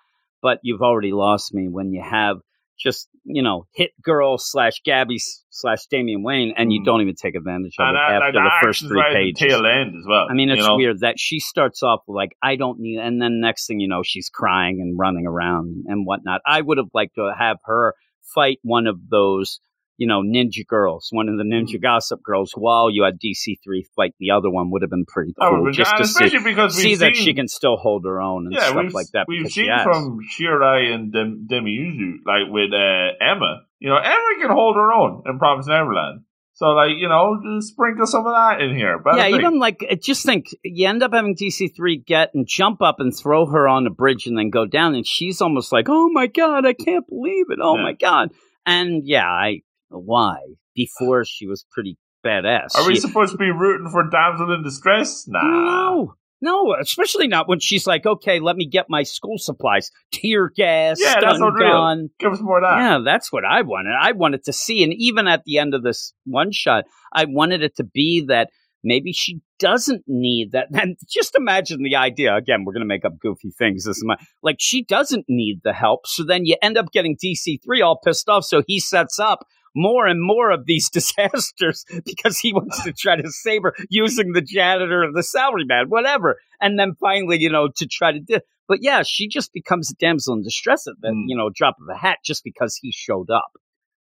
[SPEAKER 1] But you've already lost me when you have just you know hit girl slash Gabby slash Damian Wayne, and you
[SPEAKER 2] Mm.
[SPEAKER 1] don't even take advantage of
[SPEAKER 2] and
[SPEAKER 1] it
[SPEAKER 2] that,
[SPEAKER 1] after
[SPEAKER 2] like,
[SPEAKER 1] the
[SPEAKER 2] that
[SPEAKER 1] first three
[SPEAKER 2] right the
[SPEAKER 1] pages.
[SPEAKER 2] tail end as well.
[SPEAKER 1] I mean, it's
[SPEAKER 2] you know?
[SPEAKER 1] weird that she starts off like, I don't need, and then next thing you know, she's crying and running around and whatnot. I would have liked to have her fight one of those, you know, ninja girls, one of the ninja
[SPEAKER 2] Mm.
[SPEAKER 1] gossip girls, while you had DC3 fight the other one would have been pretty cool.
[SPEAKER 2] would've been
[SPEAKER 1] just to see,
[SPEAKER 2] because
[SPEAKER 1] see that she can still hold her own and
[SPEAKER 2] yeah,
[SPEAKER 1] stuff like that.
[SPEAKER 2] We've seen from Shirai and Dem- Demizu, like with uh, Emma. You know, Emma can hold her own in Promise Neverland. So, like, you know, sprinkle some of that in here. But
[SPEAKER 1] yeah, even like uh, just think you end up having DC three get and jump up and throw her on the bridge and then go down, and she's almost like, "Oh my god, I can't believe it! Oh
[SPEAKER 2] Yeah.
[SPEAKER 1] my god!" And yeah, I why before she was pretty badass.
[SPEAKER 2] Are we supposed to be rooting for damsel in distress? Nah.
[SPEAKER 1] no, no, especially not when she's like, "Okay, let me get my school supplies, tear gas,
[SPEAKER 2] Yeah, that's
[SPEAKER 1] stun
[SPEAKER 2] unreal.
[SPEAKER 1] gun."
[SPEAKER 2] Give us more of that.
[SPEAKER 1] Yeah, that's what I wanted. I wanted to see, and even at the end of this one shot, I wanted it to be that maybe she doesn't need that. And just imagine the idea. Again, we're going to make up goofy things. This is my like she doesn't need the help. So then you end up getting DC three all pissed off. So he sets up more and more of these disasters because he wants to try to save her using the janitor or the salary man, whatever. And then finally, you know, to try to do. But yeah, she just becomes a damsel in distress at that,
[SPEAKER 2] Mm.
[SPEAKER 1] you know, drop of a hat just because he showed up.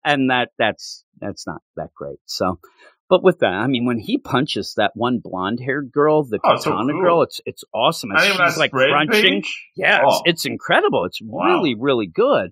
[SPEAKER 1] And that that's that's not that great. So but with that, I mean, when he punches that one blonde-haired girl, the
[SPEAKER 2] Oh, so
[SPEAKER 1] katana
[SPEAKER 2] cool.
[SPEAKER 1] girl, it's it's awesome. And she's like crunching.
[SPEAKER 2] page?
[SPEAKER 1] Yeah,
[SPEAKER 2] Oh.
[SPEAKER 1] it's, it's incredible. It's
[SPEAKER 2] Wow.
[SPEAKER 1] really, really good.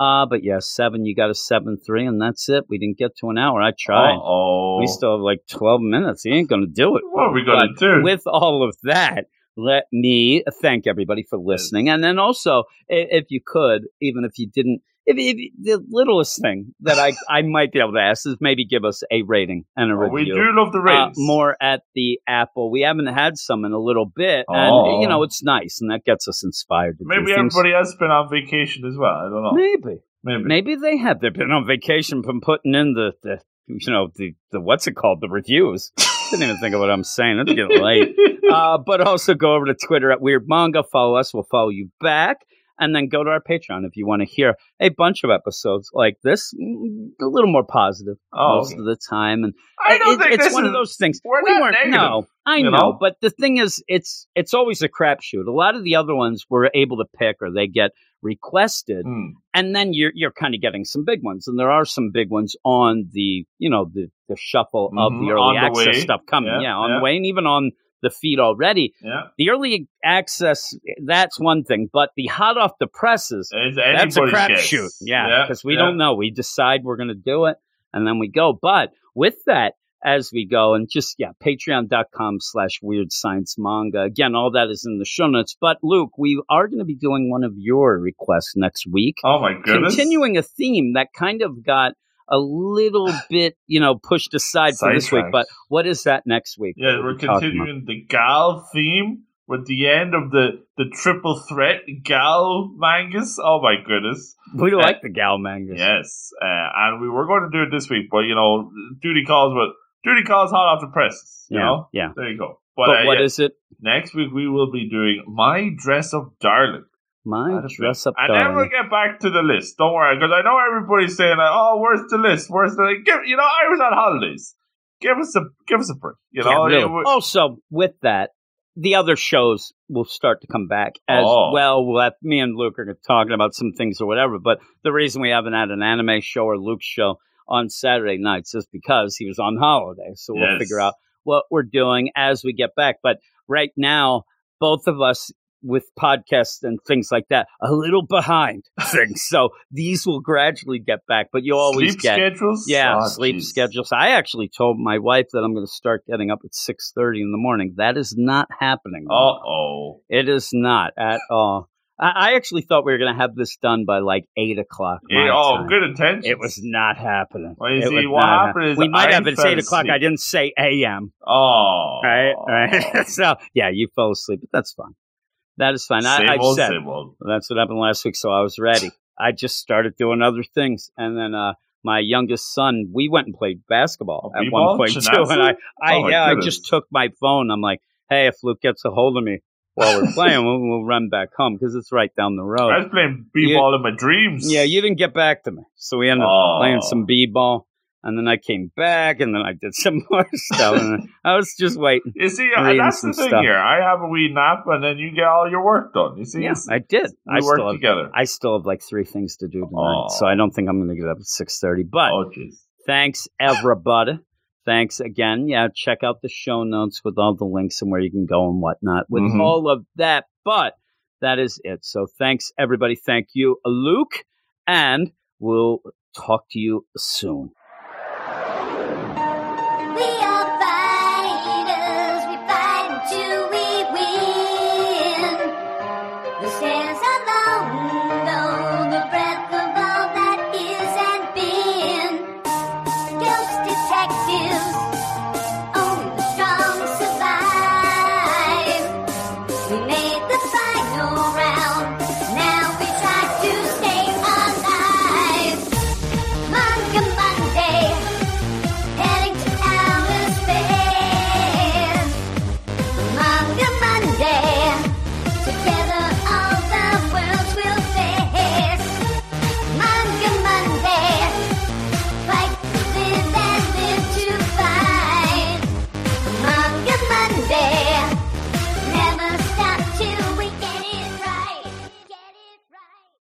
[SPEAKER 1] Uh, but yeah, seven, you got a seven three, and that's it. We didn't get to an hour. I tried.
[SPEAKER 2] Oh,
[SPEAKER 1] We still have like twelve minutes. He ain't gonna do it.
[SPEAKER 2] What are we gonna
[SPEAKER 1] But
[SPEAKER 2] do?
[SPEAKER 1] With all of that, let me thank everybody for listening, and then also, if you could, even if you didn't, if, if the littlest thing that I I might be able to ask is maybe give us a rating and a
[SPEAKER 2] Oh, we do love the
[SPEAKER 1] uh,
[SPEAKER 2] ratings.
[SPEAKER 1] more at the Apple. We haven't had some in a little bit,
[SPEAKER 2] Oh.
[SPEAKER 1] and you know it's nice, and that gets us inspired.
[SPEAKER 2] Maybe
[SPEAKER 1] things.
[SPEAKER 2] everybody else been on vacation as well. I don't know.
[SPEAKER 1] Maybe,
[SPEAKER 2] Maybe.
[SPEAKER 1] maybe they have. They've been on vacation from putting in the, the you know the the what's it called the reviews. Didn't even think of what I'm saying. It's getting late. Uh, but also go over to Twitter at Weird Manga. Follow us. We'll follow you back. And then go to our Patreon if you want to hear a bunch of episodes like this, mm, a little more positive
[SPEAKER 2] Oh,
[SPEAKER 1] most
[SPEAKER 2] okay.
[SPEAKER 1] of the time. And
[SPEAKER 2] I don't
[SPEAKER 1] it-
[SPEAKER 2] think
[SPEAKER 1] it's one
[SPEAKER 2] is,
[SPEAKER 1] of those things.
[SPEAKER 2] we're
[SPEAKER 1] we
[SPEAKER 2] not
[SPEAKER 1] weren't.
[SPEAKER 2] negative,
[SPEAKER 1] no, I know,
[SPEAKER 2] know?
[SPEAKER 1] but the thing is, it's it's always a crapshoot. A lot of the other ones we're able to pick, or they get requested,
[SPEAKER 2] Hmm.
[SPEAKER 1] and then you're you're kind of getting some big ones, and there are some big ones on the you know the the shuffle of
[SPEAKER 2] Mhm,
[SPEAKER 1] the early
[SPEAKER 2] the
[SPEAKER 1] access
[SPEAKER 2] way.
[SPEAKER 1] stuff coming,
[SPEAKER 2] Yeah,
[SPEAKER 1] yeah, on
[SPEAKER 2] yeah.
[SPEAKER 1] the way, and even on the feed already.
[SPEAKER 2] Yeah.
[SPEAKER 1] The early access, that's one thing, but the hot off the presses, that's a crapshoot. Yeah, because we
[SPEAKER 2] yeah.
[SPEAKER 1] don't know. We decide we're going to do it, and then we go. But with that, as we go, and just yeah, patreon.com slash weird science manga. Again, all that is in the show notes. But Luke, we are going to be doing one of your requests next week,
[SPEAKER 2] Oh my goodness.
[SPEAKER 1] continuing a theme that kind of got a little bit, you know, pushed aside for this week. But what is that next week?
[SPEAKER 2] Yeah, we're
[SPEAKER 1] about?
[SPEAKER 2] continuing the Gal theme with the end of the the triple threat Gal mangas. Oh my goodness.
[SPEAKER 1] We like the gal mangas.
[SPEAKER 2] Yes, uh, and we were going to do it this week, but you know, duty calls. But duty calls hot off the presses. You
[SPEAKER 1] yeah,
[SPEAKER 2] know,
[SPEAKER 1] yeah.
[SPEAKER 2] there you go. But,
[SPEAKER 1] But
[SPEAKER 2] uh,
[SPEAKER 1] what
[SPEAKER 2] yeah,
[SPEAKER 1] is it?
[SPEAKER 2] next week? We will be doing my dress up, darling.
[SPEAKER 1] My
[SPEAKER 2] That'd
[SPEAKER 1] dress up
[SPEAKER 2] And then we'll get back to the list. Don't worry, because I know everybody's saying, like, "Oh, where's the list? Where's the?" Give you know, I was on holidays. Give us a give us a break. You know,
[SPEAKER 1] really.
[SPEAKER 2] It
[SPEAKER 1] also, with that, the other shows will start to come back as
[SPEAKER 2] Oh.
[SPEAKER 1] well. We'll have, me and Luke are talking about some things or whatever. But the reason we haven't had an anime show or Luke's show on Saturday nights is because he was on holiday. So we'll
[SPEAKER 2] Yes.
[SPEAKER 1] figure out what we're doing as we get back. But right now, both of us with podcasts and things like that, a little behind things. So these will gradually get back, but you always
[SPEAKER 2] sleep
[SPEAKER 1] get
[SPEAKER 2] schedules.
[SPEAKER 1] yeah,
[SPEAKER 2] Oh,
[SPEAKER 1] sleep
[SPEAKER 2] jeez.
[SPEAKER 1] schedules. I actually told my wife that I'm going to start getting up at six thirty in the morning. That is not happening.
[SPEAKER 2] Uh oh.
[SPEAKER 1] It is not at all. I, I actually thought we were going to have this done by like eight o'clock. my
[SPEAKER 2] oh,
[SPEAKER 1] time.
[SPEAKER 2] good intentions.
[SPEAKER 1] It was not happening.
[SPEAKER 2] Well, you
[SPEAKER 1] It
[SPEAKER 2] see, what happened is
[SPEAKER 1] we might
[SPEAKER 2] I
[SPEAKER 1] have it
[SPEAKER 2] fell
[SPEAKER 1] eight o'clock.
[SPEAKER 2] asleep.
[SPEAKER 1] I didn't say a.m.
[SPEAKER 2] Oh,
[SPEAKER 1] Right, right. so yeah, you fell asleep, but that's fine. That is fine.
[SPEAKER 2] Same
[SPEAKER 1] I, I
[SPEAKER 2] old,
[SPEAKER 1] said
[SPEAKER 2] same old.
[SPEAKER 1] that's what happened last week, so I was ready. I just started doing other things, and then uh, my youngest son, we went and played basketball
[SPEAKER 2] Oh,
[SPEAKER 1] at one point too, and I, I
[SPEAKER 2] Oh,
[SPEAKER 1] yeah, I just took my phone. I'm like, hey, if Luke gets a hold of me while we're playing, we'll, we'll run back home because it's right down the road.
[SPEAKER 2] I was playing b-ball in my dreams.
[SPEAKER 1] Yeah, you didn't get back to me, so we ended up
[SPEAKER 2] Oh.
[SPEAKER 1] playing some b-ball, and then I came back, and then I did some more stuff, and I was just waiting.
[SPEAKER 2] You see, uh, that's the thing
[SPEAKER 1] stuff.
[SPEAKER 2] here. I have a wee nap, and then you get all your work done. You see,
[SPEAKER 1] Yeah, I did.
[SPEAKER 2] we
[SPEAKER 1] I
[SPEAKER 2] work
[SPEAKER 1] still have,
[SPEAKER 2] together.
[SPEAKER 1] I still have like three things to do tonight,
[SPEAKER 2] Oh.
[SPEAKER 1] so I don't think I'm going to get up at six thirty. But
[SPEAKER 2] oh,
[SPEAKER 1] thanks everybody. Thanks again. Yeah, check out the show notes with all the links and where you can go and whatnot with
[SPEAKER 2] Mhm.
[SPEAKER 1] all of that. But that is it. So thanks everybody. Thank you, Luke, and we'll talk to you soon.